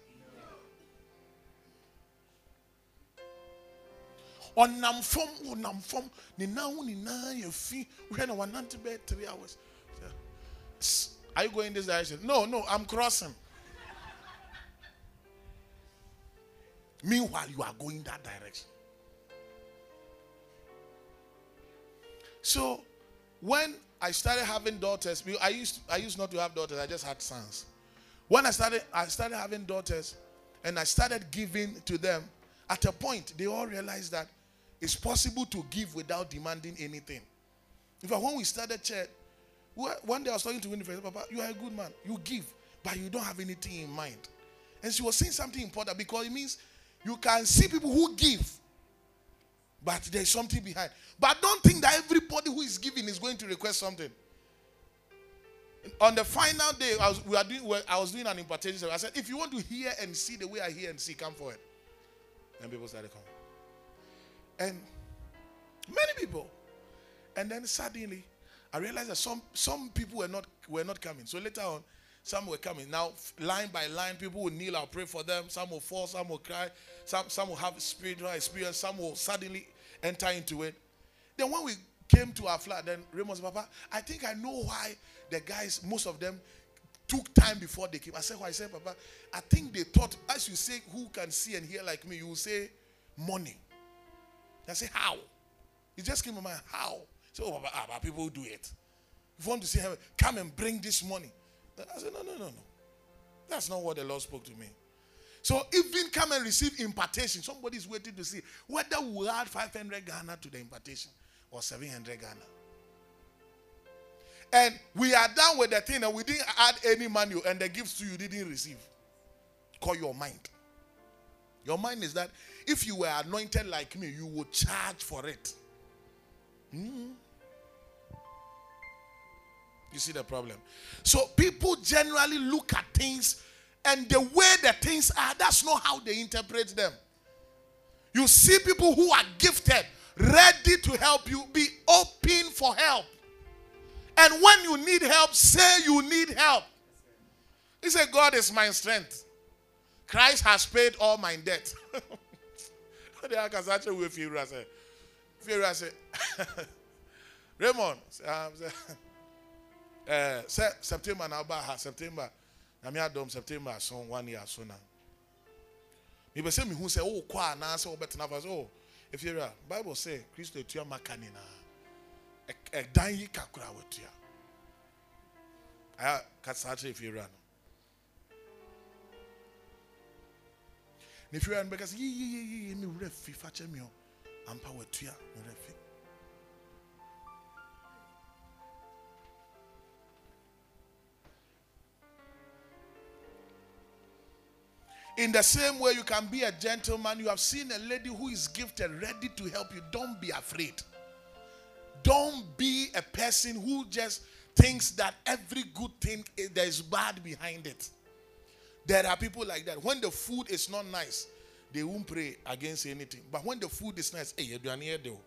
S3: Ɔnam fam ɔnam fam ne nan three hours. Are you going this direction? No no i'm crossing meanwhile you are going that direction. So when i started having daughters i used i used not to have daughters i just had sons. When i started i started having daughters and i started giving to them at a point they all realized that it's possible to give without demanding anything. In fact when we started church one day i was talking to winifred papa you are a good man. You give but you don't have anything in mind. And she was saying something important because it means you can see people who give but there's something behind. But don't think that everybody who is giving is going to request something. On the final day, I was, we are doing, I was doing an impartation. I said, if you want to hear and see the way I hear and see, come forward. And people started coming. And many people. And then suddenly, I realized that some, some people were not, were not coming. So later on, some were coming. Now, line by line, people will kneel. I'll pray for them. Some will fall. Some will cry. Some, some will have spiritual experience. Some will suddenly enter into it. Then when we came to our flat, then Raymond Papa, I think I know why the guys, most of them, took time before they came. I said, why? I said, Papa, I think they thought, as you say, who can see and hear like me, you will say money. I say, how? It just came to my mind, how? So, oh, Papa, ah, people do it. If you want to see heaven, come and bring this money. I said, no, no, no, no. That's not what the Lord spoke to me. So even come and receive impartation. Somebody is waiting to see whether we add 500 Ghana to the impartation or 700 Ghana. And we are done with the thing and we didn't add any money and the gifts to you didn't receive. Call your mind. Your mind is that if you were anointed like me, you would charge for it. Hmm. You see the problem? So people generally look at things and the way the things are, that's not how they interpret them. You see people who are gifted, ready to help you, be open for help. And when you need help, say you need help. He said, God is my strength. Christ has paid all my debt. (laughs) (laughs) Raymond, um, (laughs) um, uh, se- September na ba ha September na me adom September so one year so na. Me be say me hu say oh kwa na say obetena fa so oh if you Bible say Christo tua makani na. E dan yi kakura wetua. Aya kasa che if you no. Ne fira no because yi yi yi yi me wura fi fa che me o. Ampa wetua me wura fi. In the same way, you can be a gentleman. You have seen a lady who is gifted, ready to help you. Don't be afraid. Don't be a person who just thinks that every good thing eh, there is bad behind it. There are people like that. When the food is not nice, they won't pray against anything. But when the food is nice, hey, you here though.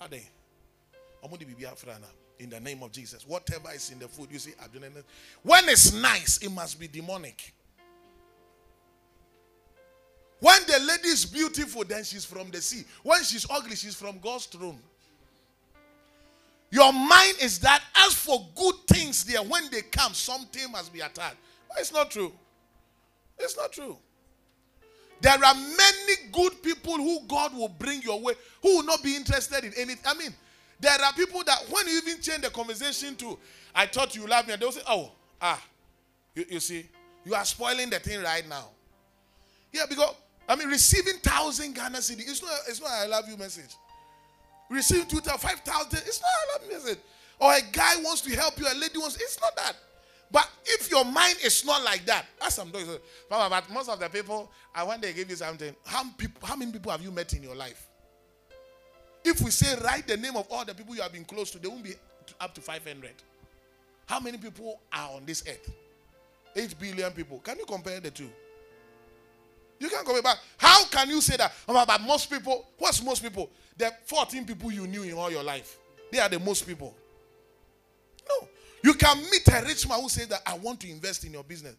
S3: Are they? Di bibi afra na. In the name of Jesus, whatever is in the food, you see, when it's nice, it must be demonic. When the lady is beautiful, then she's from the sea. When she's ugly, she's from God's throne. Your mind is that as for good things there, when they come, something must be attacked. But it's not true. It's not true. There are many good people who God will bring your way who will not be interested in anything. I mean, there are people that when you even change the conversation to, I thought you loved me, and they'll say, Oh, ah, you, you see, you are spoiling the thing right now. Yeah, because I mean, receiving thousand Ghana cedi, it's not, it's not a I love you message. Receiving 5,000, it's not a I love you message. or a guy wants to help you, a lady wants. It's not that. But if your mind is not like that, as I'm doing, but most of the people, and when they give you something, how, people, how many people have you met in your life? If we say write the name of all the people you have been close to, they won't be up to 500. How many people are on this earth? 8 billion people. Can you compare the two? You can't compare. But how can you say that? about most people, what's most people? The 14 people you knew in all your life. They are the most people. No. You can meet a rich man who says that I want to invest in your business.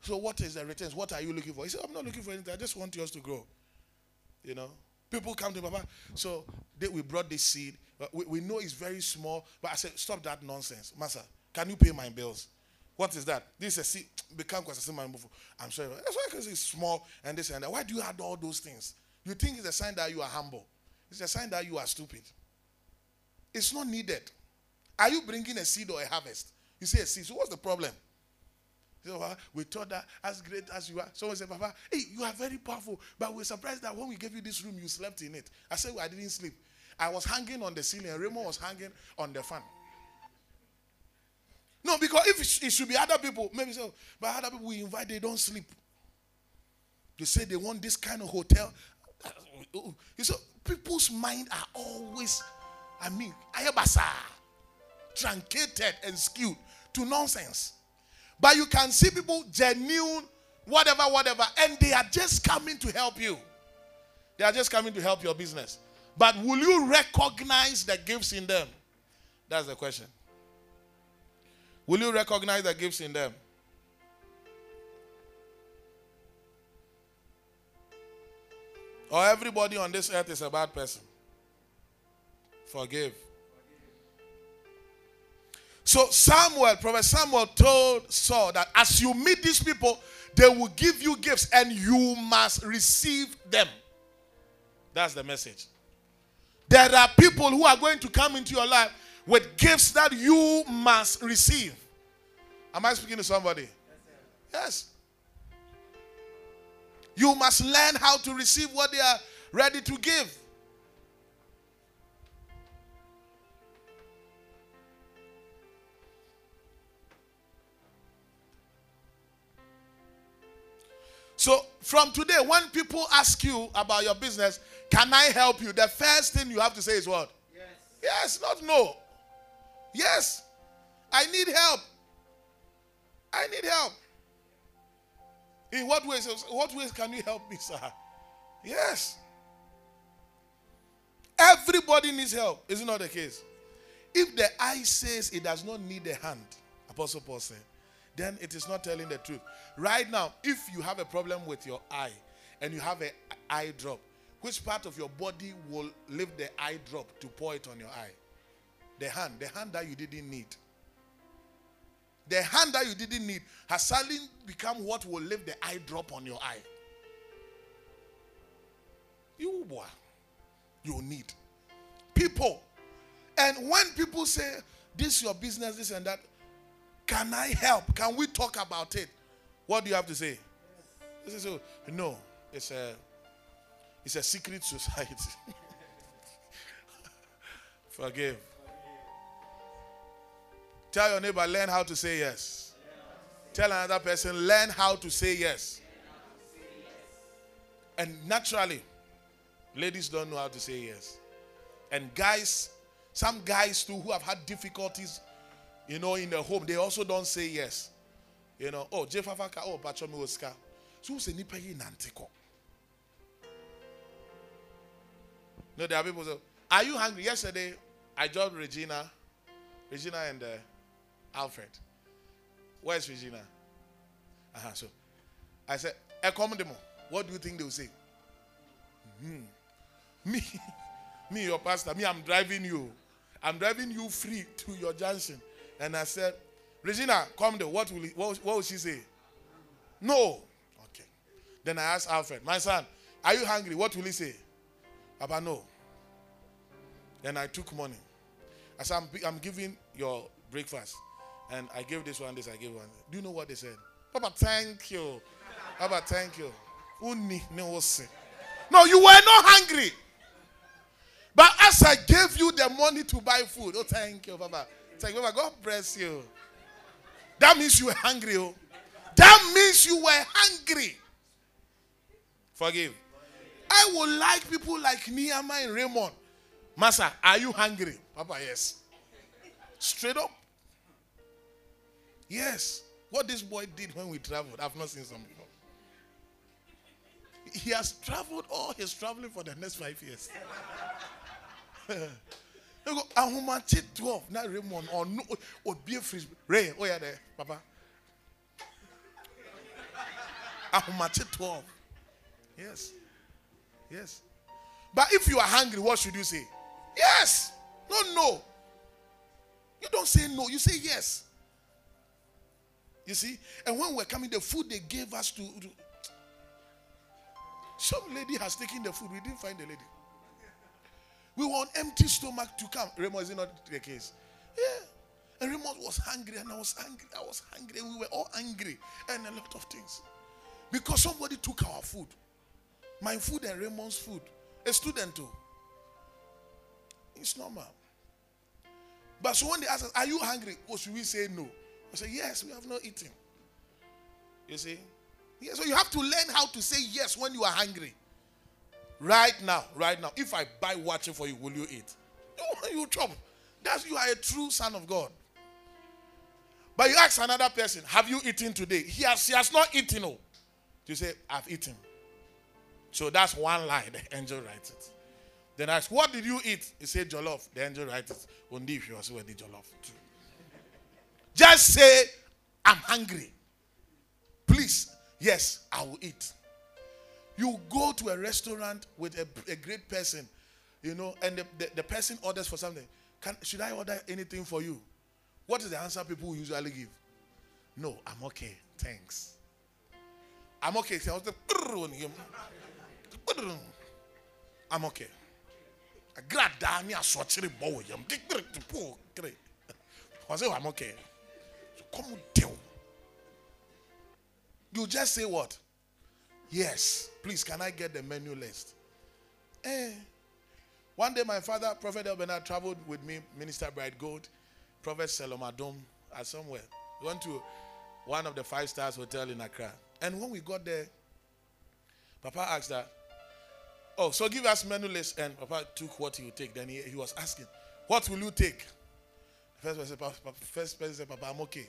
S3: So what is the returns? What are you looking for? He said, I'm not looking for anything. I just want yours to grow. You know? People come to Papa. So they, we brought this seed. Uh, we, we know it's very small. But I said, stop that nonsense. Master, can you pay my bills? What is that? This is a (tsk) simple. I'm sorry. That's why because it's small and this and that. Why do you add all those things? You think it's a sign that you are humble. It's a sign that you are stupid. It's not needed. Are you bringing a seed or a harvest? You say a seed. So what's the problem? So, we thought that as great as you are. Someone said, Papa, hey, you are very powerful. But we're surprised that when we gave you this room, you slept in it. I said, well, I didn't sleep. I was hanging on the ceiling, Raymond was hanging on the fan. No, because if it should be other people, maybe so, but other people we invite, they don't sleep. They say they want this kind of hotel. You see, people's mind are always, I mean, ayabasa truncated and skewed to nonsense. But you can see people genuine, whatever, whatever, and they are just coming to help you. They are just coming to help your business. But will you recognize the gifts in them? That's the question. Will you recognize the gifts in them? Or everybody on this earth is a bad person? Forgive. So Samuel, Prophet Samuel told Saul that as you meet these people, they will give you gifts and you must receive them. That's the message. There are people who are going to come into your life with gifts that you must receive. Am I speaking to somebody? Yes. You must learn how to receive what they are ready to give. So from today, when people ask you about your business, can I help you? The first thing you have to say is what? Yes. Yes, not no. Yes. I need help. I need help. In what ways? What ways can you help me, sir? Yes. Everybody needs help. Is it not the case? If the eye says it does not need a hand, Apostle Paul said, then it is not telling the truth. Right now, if you have a problem with your eye and you have an eye drop, which part of your body will lift the eye drop to pour it on your eye? The hand, the hand that you didn't need. The hand that you didn't need has suddenly become what will lift the eye drop on your eye. You boy, you need people. And when people say, This is your business, this and that, can I help? Can we talk about it? What do you have to say? Yes. No, it's a it's a secret (laughs) society. Forgive. Tell your neighbor, learn how to say yes. Tell another person, learn how to say yes. And naturally, ladies don't know how to say yes. And guys, some guys too who have had difficulties you know, in the home, they also don't say yes. You know, oh, Jefafaka, oh, Bachomi Oscar. So, who's nipa yi nantiko? No, there are people say, Are you hungry? Yesterday, I joined Regina, Regina and uh, Alfred. Where's Regina? Uh-huh, so I said, Ekomdemo, what do you think they will say? Hmm. (laughs) Me, me, your pastor, me, I'm driving you. I'm driving you free to your junction. And I said, Regina, come there. What will, he, what, what will she say? No. Okay. Then I asked Alfred, my son, are you hungry? What will he say? Papa, no. Then I took money. I said, I'm, I'm giving your breakfast. And I gave this one, this, I gave one. Do you know what they said? Papa, thank you. Papa, thank you. No, you were not hungry. But as I gave you the money to buy food, oh, thank you, Papa. Thank you, Papa. God bless you. That means you were hungry. Oh. That means you were hungry. Forgive. I would like people like Nehemiah and Raymond. Master, are you hungry? Papa, yes. Straight up. Yes. What this boy did when we traveled, I've not seen some before. He has traveled all his traveling for the next five years. You go, ahomakye 12 na raymond ɔno obie firi ray oh yeah there papa. Ahomakye 12 yes. Yes. But if you are hungry what should you say? Yes. No no. You don't say no. You say yes you see and when we're coming the food they gave us to, to some lady has taken the food we didn't find the lady we were on empty stomach to come. Raymond, is it not the case? Yeah. And Raymond was hungry, and I was angry. I was hungry, and we were all angry, and a lot of things. Because somebody took our food. My food and Raymond's food. A student too. It's normal. But so when they ask us, Are you hungry? Or should we say no? I say, Yes, we have not eaten. You see? Yeah, so you have to learn how to say yes when you are hungry. Right now, right now, if I buy watching for you, will you eat? You, (laughs) you chop. That's you are a true son of God. But you ask another person, have you eaten today? He has, he has not eaten. Oh. You say, I've eaten. So that's one line. (laughs) The angel writes it. Then I ask, what did you eat? He said, jollof. The angel writes it. Only if you also the jollof too. Just say, I'm hungry. Please, yes, I will eat. You go to a restaurant with a, a great person, you know, and the, the, the, person orders for something. Can, should I order anything for you? What is the answer people usually give? No, I'm okay. Thanks. I'm okay. (laughs) I'm okay. I'm okay. I'm okay. Come You just say what? Yes. Please, can I get the menu list? Eh. One day, my father, Prophet Elbena, traveled with me, Minister Bright Gold, Prophet Selomadom, at somewhere. We went to one of the five stars hotel in Accra. And when we got there, Papa asked that, Oh, so give us menu list. And Papa took what he would take. Then he, he was asking, What will you take? First person first person said, Papa, I'm okay.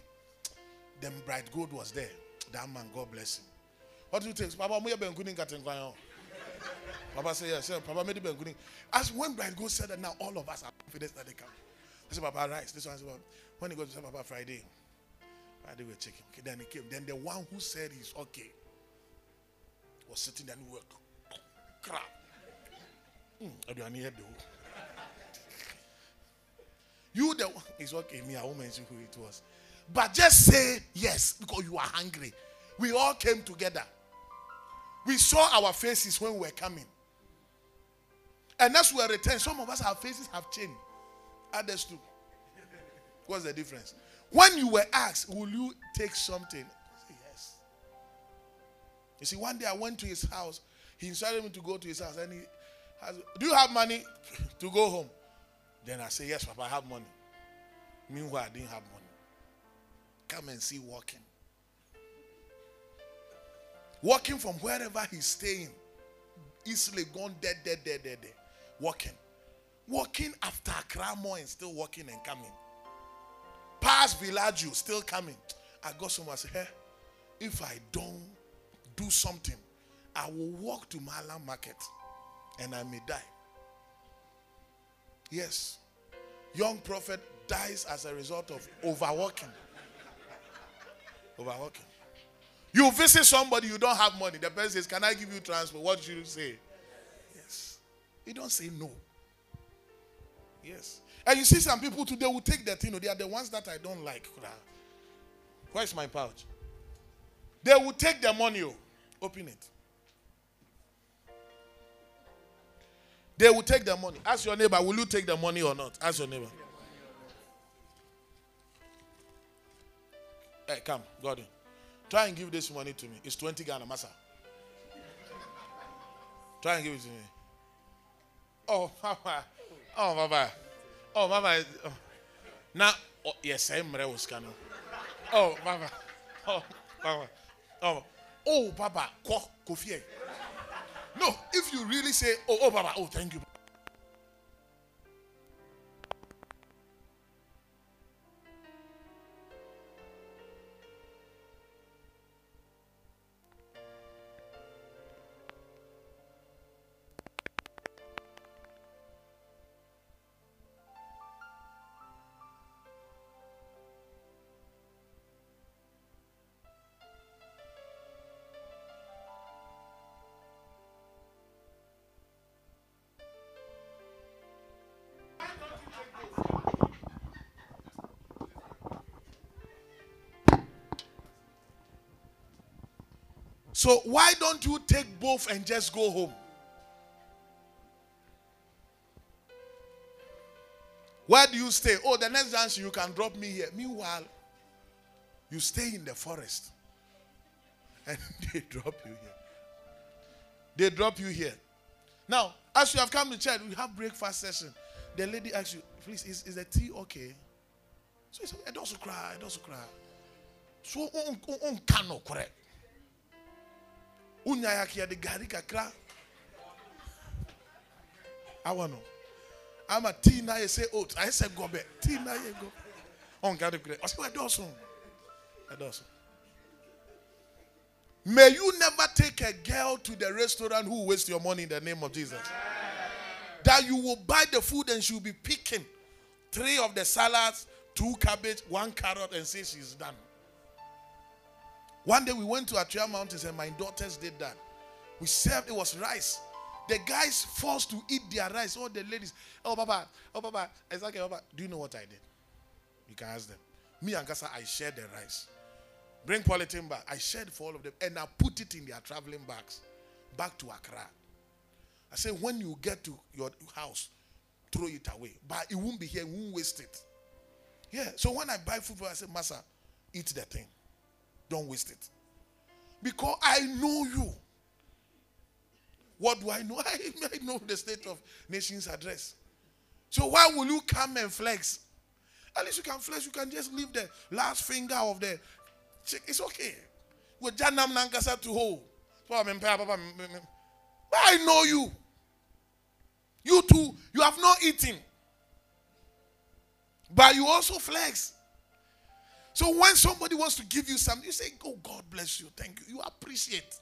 S3: Then Bright Gold was there. That man, God bless him. What do you take? Papa, I'm going to Papa said, Yes, Papa made it As when Bright Gold said that now all of us are confident that they come. I said, Papa, rice. This one said, when he goes to say, Papa, Friday. Friday we're checking. Okay, then he came. Then the one who said he's okay was sitting there and work. Crap. Hmm, I don't hear You the one is okay. Me, I won't mention who it was. But just say yes because you are hungry. We all came together. We saw our faces when we were coming. And as we are returned, some of us, our faces have changed. Others too. What's the difference? When you were asked, Will you take something? Said, Yes. You see, one day I went to his house. He invited me to go to his house. And he has, Do you have money (laughs) to go home? Then I say, Yes, Papa, I have money. Meanwhile, I didn't have money. Come and see walking walking from wherever he's staying, easily gone dead, dead, dead, dead, dead. Walking. Walking after Accra and still walking and coming. Past Villaggio, still coming. I got someone say, hey, if I don't do something, I will walk to Malam Market and I may die. Yes. Young prophet dies as a result of overworking. Overworking. You visit somebody, you don't have money. The person says, Can I give you transport? What should you say? Yes. You don't say no. Yes. And you see some people today will take that, you know, they are the ones that I don't like. Where's my pouch? They will take the money, oh, open it. They will take the money. Ask your neighbor, will you take the money or not? Ask your neighbor. Hey, come, Gordon. Try and give this money to me. It's 20 Ghana Massa. Try and give it to me. Oh, (laughs) Mama. Oh, Mama. Oh, Mama. Oh. Now, oh, yes, I'm Reuskano. Oh, Mama. (laughs) Oh, Mama. Oh, oh, Papa. Ko, Kofi. No, if you really say, oh, oh, Papa. Oh, thank you. So why don't you take both and just go home? Where do you stay? Oh, the next dance you can drop me here. Meanwhile, you stay in the forest and they drop you here. They drop you here. Now, as you have come to church, we have breakfast session. The lady asks you, please, is, is the tea okay? So he said, I don't cry, I don't cry. So, on, on, on correct. Unya yake ya de gari kakra. Awa no. Ama tea na ye say oat. I say gobe. Tea na ye go. On gari kure. O say we do so. Do so. May you never take a girl to the restaurant who waste your money in the name of Jesus. That you will buy the food and she'll be picking three of the salads, two cabbage, one carrot, and say she's done. One day we went to Atria Mountains and my daughters did that. We served, it was rice. The guys forced to eat their rice. All the ladies, oh, Papa, oh, Papa, exactly, oh, Papa. Do you know what I did? You can ask them. Me and Kasa, I shared the rice. Bring polythene back. I shared for all of them and I put it in their traveling bags back to Accra. I said, when you get to your house, throw it away. But it won't be here, we won't waste it. Yeah. So when I buy food, I say, Master, eat the thing. Don't waste it. Because I know you. What do I know? I, (laughs) I know the state of nation's address. So why will you come and flex? At least you can flex. You can just leave the last finger of the. It's okay. With Janam Nankasa to hold. I know you. You too. You have not eaten. But you also flex. So when somebody wants to give you something, you say, Oh, God bless you. Thank you. You appreciate.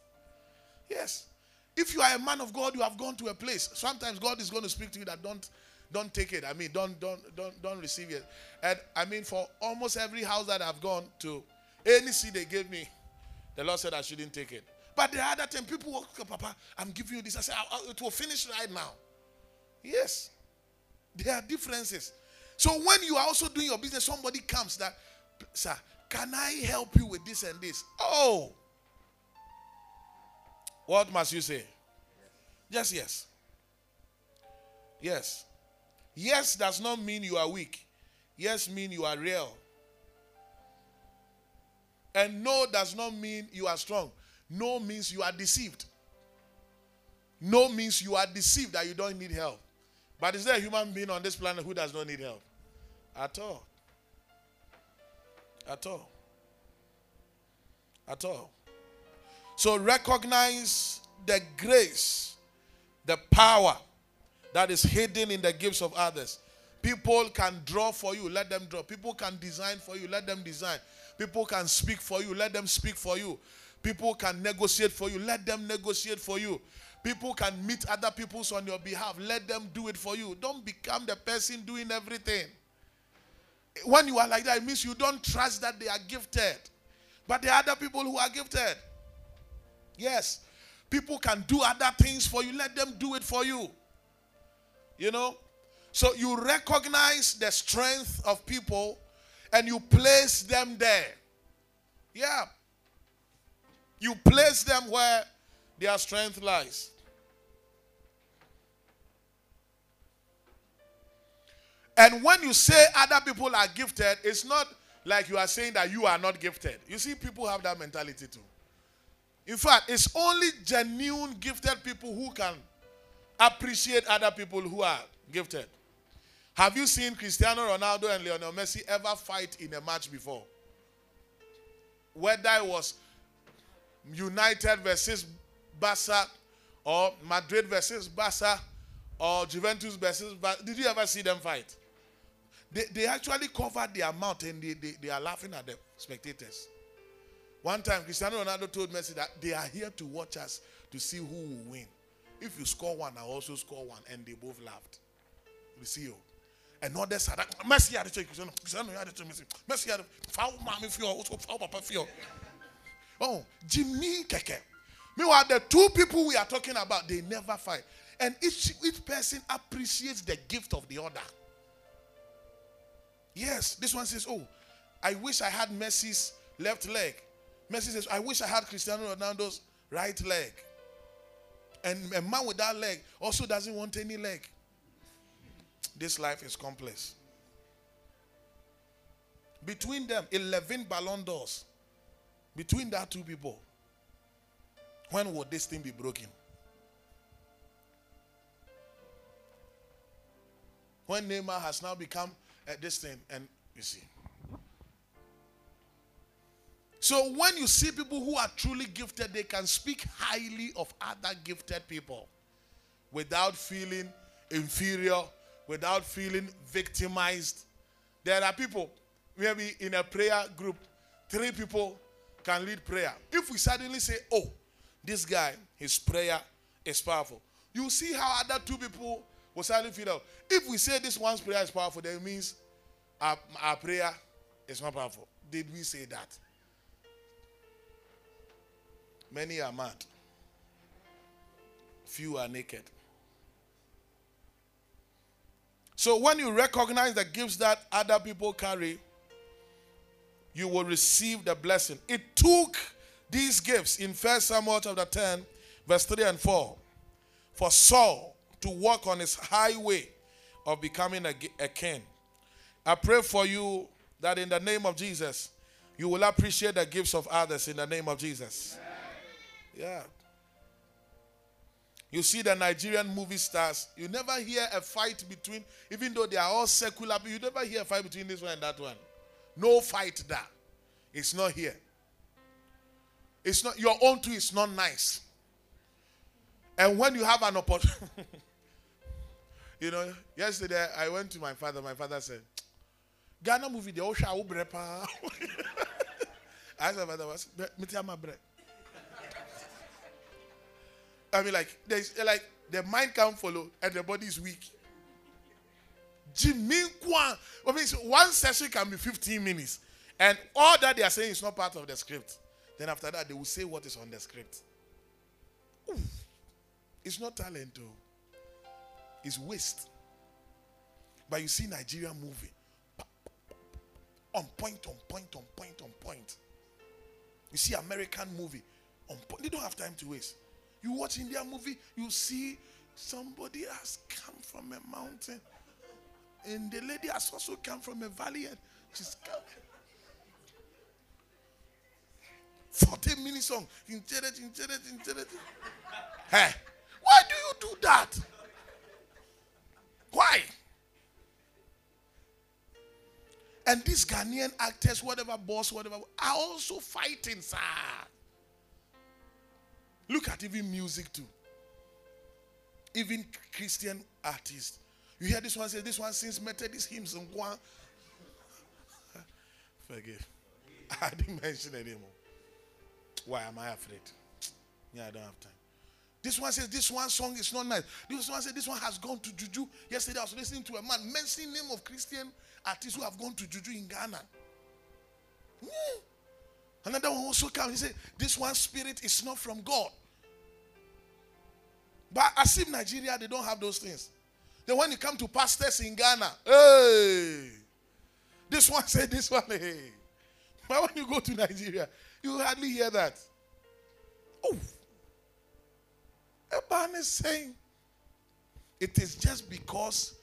S3: Yes. If you are a man of God, you have gone to a place. Sometimes God is going to speak to you that don't don't take it. I mean, don't don't don't don't receive it. And I mean, for almost every house that I've gone to, any seed they gave me, the Lord said I shouldn't take it. But the other time, people walk Papa, I'm giving you this. I said, "I- I- it will finish right now. Yes. There are differences. So when you are also doing your business, somebody comes that, sir, can I help you with this and this? Oh. What must you say? Just yes. Yes. Yes does not mean you are weak. Yes mean you are real. And no does not mean you are strong. No means you are deceived. No means you are deceived that you don't need help. But is there a human being on this planet who does not need help? At all. At all. At all. So recognize the grace, the power that is hidden in the gifts of others. People can draw for you, let them draw. People can design for you, let them design. People can speak for you, let them speak for you. People can negotiate for you, let them negotiate for you. People can meet other peoples on your behalf, let them do it for you. Don't become the person doing everything. When you are like that, it means you don't trust that they are gifted. But there are other people who are gifted. Yes. People can do other things for you. Let them do it for you. You know? So you recognize the strength of people and you place them there. Yeah. You place them where their strength lies. And when you say other people are gifted, it's not like you are saying that you are not gifted. You see, people have that mentality too. In fact, it's only genuine gifted people who can appreciate other people who are gifted. Have you seen Cristiano Ronaldo and Lionel Messi ever fight in a match before? Whether it was United versus Barca or Madrid versus Barca or Juventus versus Barca, did you ever see them fight? They, they actually covered their mouth and they, they, they are laughing at the spectators. One time, Cristiano Ronaldo told Messi that they are here to watch us to see who will win. If you score one, I also score one. And they both laughed. You see you. And others said, Messi had to take Cristiano. Cristiano had to take Messi. Messi had to foul mommy for also foul papa for Oh, Jimmy Keke. Meanwhile, the two people we are talking about, they never fight. And each, each person appreciates the gift of the other. Yes, this one says, Oh, I wish I had Messi's left leg. Messi says, I wish I had Cristiano Ronaldo's right leg. And a man with that leg also doesn't want any leg. This life is complex. Between them, 11 Ballon d'Ors. Between that two people, when will this thing be broken? When Neymar has now become uh, this thing, and you see. So when you see people who are truly gifted, they can speak highly of other gifted people without feeling inferior, without feeling victimized. There are people, maybe in a prayer group, three people can lead prayer. If we suddenly say, oh, this guy, his prayer is powerful, you see how other two people will suddenly feel out. If we say this one's prayer is powerful, then it means our, our prayer is not powerful. Did we say that? Many are mad, few are naked. So when you recognize the gifts that other people carry, you will receive the blessing. It took these gifts in 1 Samuel chapter 10, verse 3 and 4, for Saul to walk on his highway of becoming a, a king. I pray for you that in the name of Jesus, you will appreciate the gifts of others in the name of Jesus. Yeah. You see the Nigerian movie stars, you never hear a fight between, even though they are all secular, you never hear a fight between this one and that one. No fight there. It's not here. It's not your own too is not nice. And when you have an opportunity, (laughs) you know, yesterday I went to my father. My father said, Ghana movie, the Osha Ubrepa. I said, Father, was I mean, like, there's like the mind can't follow and the body is weak. Jimmy Kwan. I mean, one session can be 15 minutes. And all that they are saying is not part of the script. Then after that, they will say what is on the script. It's not talent, though. It's waste. But you see Nigeria movie. On point, on point, on point, on point. You see American movie. On point. They don't have time to waste. You watch Indian movie, you see somebody has come from a mountain. And the lady has also come from a valley and she's come. 40 minute song. Hey, why do you do that? Why? And these Ghanaian actors, whatever boss, whatever, are also fighting, sir. Look at even music too. Even Christian artists. You hear this one say, this one sings Methodist hymns and one. (laughs) Forgive. (laughs) I didn't mention anymore. Why am I afraid? Yeah, I don't have time. This one says this one song is not nice. This one says this one has gone to juju. Yesterday I was listening to a man mentioning name of Christian artists who have gone to juju in Ghana. Yeah. Another one also comes. He said this one spirit is not from God. But as if Nigeria they don't have those things. Then when you come to pastors in Ghana, hey, this one said this one, hey. But when you go to Nigeria, you hardly hear that. Oh, man is saying it is just because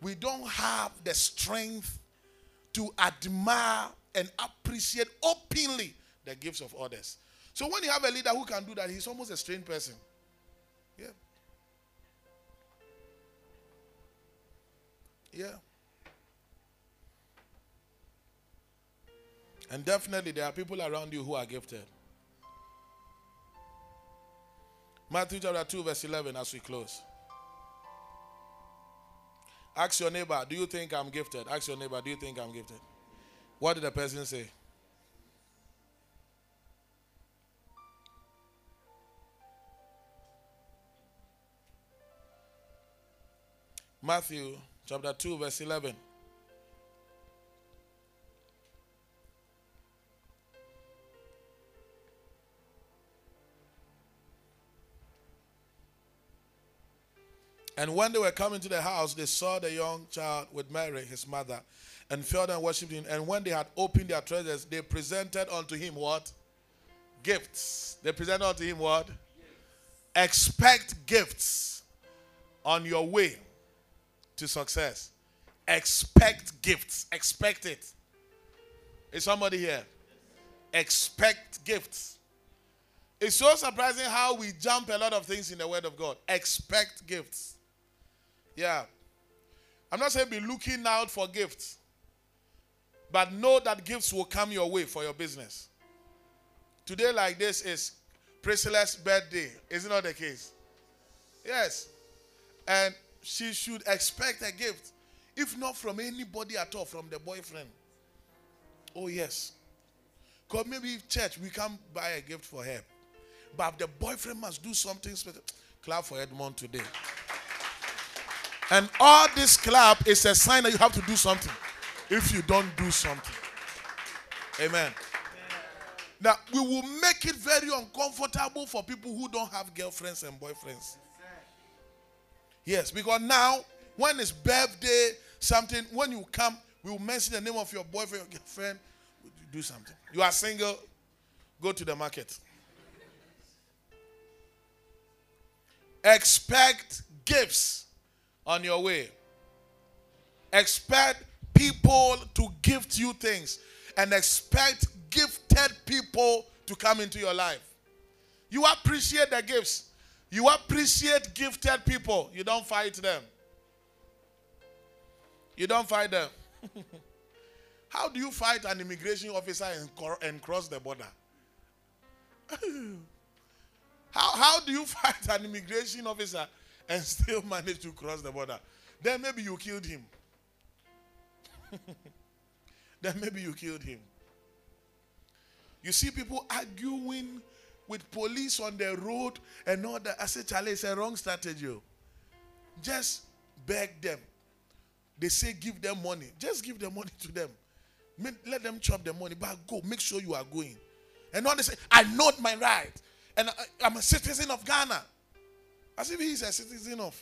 S3: we don't have the strength to admire and appreciate openly the gifts of others. So when you have a leader who can do that, he's almost a strange person. Yeah. Yeah. And definitely there are people around you who are gifted. Matthew chapter 2, verse 11, as we close. Ask your neighbor, do you think I'm gifted? Ask your neighbor, do you think I'm gifted? What did the person say? Matthew chapter 2, verse 11. And when they were coming to the house, they saw the young child with Mary, his mother, and fell down and worshipped him. And when they had opened their treasures, they presented unto him what? Gifts. They presented unto him what? Expect gifts on your way to success. Expect gifts. Expect it. Is somebody here? Expect gifts. It's so surprising how we jump a lot of things in the Word of God. Expect gifts. Yeah. I'm not saying be looking out for gifts, but know that gifts will come your way for your business. Today, like this, is Priscilla's birthday. Is it not the case? Yes. And she should expect a gift, if not from anybody at all, from the boyfriend. Oh, yes. Because maybe church, we can't buy a gift for her. But the boyfriend must do something special. (tsk) Clap for Edmond today. And all this clap is a sign that you have to do something. If you don't do something. Amen. Now, we will make it very uncomfortable for people who don't have girlfriends and boyfriends. Yes, because now, when it's birthday, something, when you come, we will mention the name of your boyfriend or girlfriend. Do something. You are single, go to the market. Expect gifts on your way. Expect people to gift you things and expect gifted people to come into your life. You appreciate the gifts. You appreciate gifted people. You don't fight them. You don't fight them. (laughs) How do you fight an immigration officer and, cross the border? (laughs) how, how do you (laughs) fight an immigration officer and (laughs) still manage to cross the border? Then maybe you killed him. (laughs) then maybe you killed him. You see people arguing with police on the road and all that. I say, Charlie, it's a wrong strategy. oh. Just beg them. They say give them money. Just give the money to them. Let them chop the money, but go. Make sure you are going. And all they say, I know my right. And I, I'm a citizen of Ghana. As if he's a citizen of.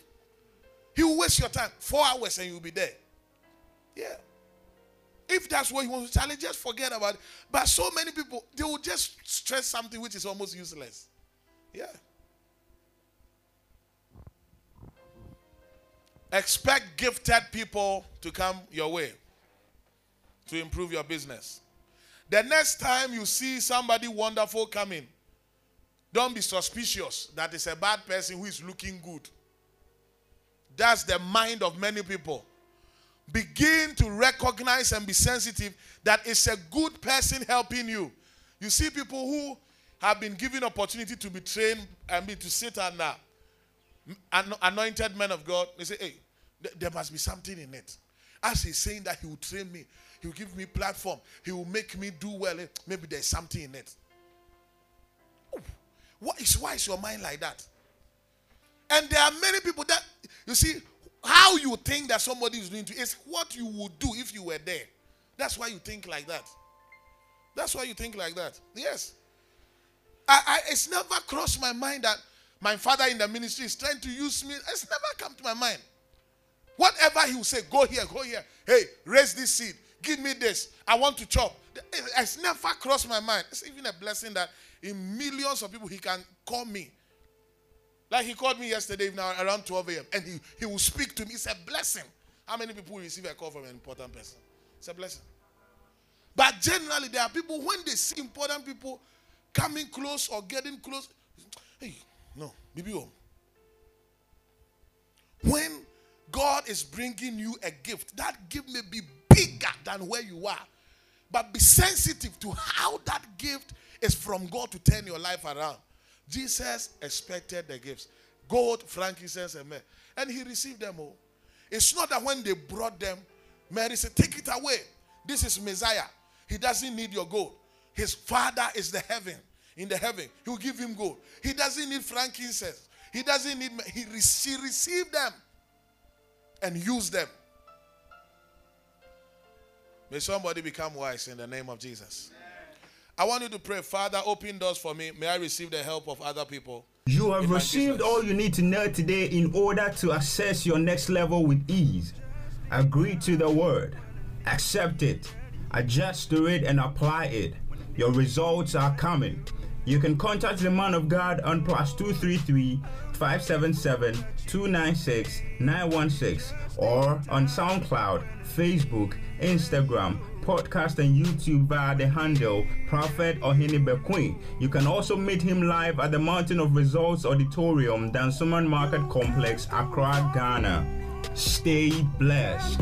S3: He will waste your time. Four hours and you'll be there. Yeah. If that's what you want to challenge, just forget about it. But so many people, they will just stress something which is almost useless. Yeah. Expect gifted people to come your way to improve your business. The next time you see somebody wonderful coming, don't be suspicious that it's a bad person who is looking good. That's the mind of many people. Begin to recognize and be sensitive that it's a good person helping you. You see people who have been given opportunity to be trained and be to sit under uh, an anointed men of God. They say, hey, there must be something in it. As he's saying that he will train me, he will give me platform, he will make me do well. Maybe there's something in it. What is why is your mind like that? And there are many people that you see how you think that somebody is doing to is what you would do if you were there. That's why you think like that. That's why you think like that. Yes. I, I it's never crossed my mind that my father in the ministry is trying to use me. It's never come to my mind. Whatever he will say, go here, go here. Hey, raise this seed. Give me this. I want to chop. It's never crossed my mind. It's even a blessing that in millions of people he can call me. Like he called me yesterday evening around 12 a.m. and he, he will speak to me. It's a blessing. How many people receive a call from an important person? It's a blessing. But generally, there are people when they see important people coming close or getting close. Hey, no, BBO. When God God is bringing you a gift, that gift may be bigger than where you are. But be sensitive to how that gift is from God to turn your life around. Jesus expected the gifts gold, frankincense, and myrrh. And he received them all. It's not that when they brought them, Mary said, Take it away. This is Messiah. He doesn't need your gold. His father is the heaven. In the heaven, he will give him gold. He doesn't need frankincense. He doesn't need, he, he received them and used them. May somebody become wise in the name of Jesus. I want you to pray, Father, open doors for me. May I receive the help of other people.
S2: You have received
S3: business.
S2: all you need to know today in order to access your next level with ease. Agree to the word, accept it, adjust to it, and apply it. Your results are coming. You can contact the man of God on plus 233 577 296 916 or on SoundCloud, Facebook, Instagram, podcast, and YouTube via the handle Prophet Ohini Bequin. You can also meet him live at the Mountain of Results Auditorium, Dansoman Market Complex, Accra, Ghana. Stay blessed.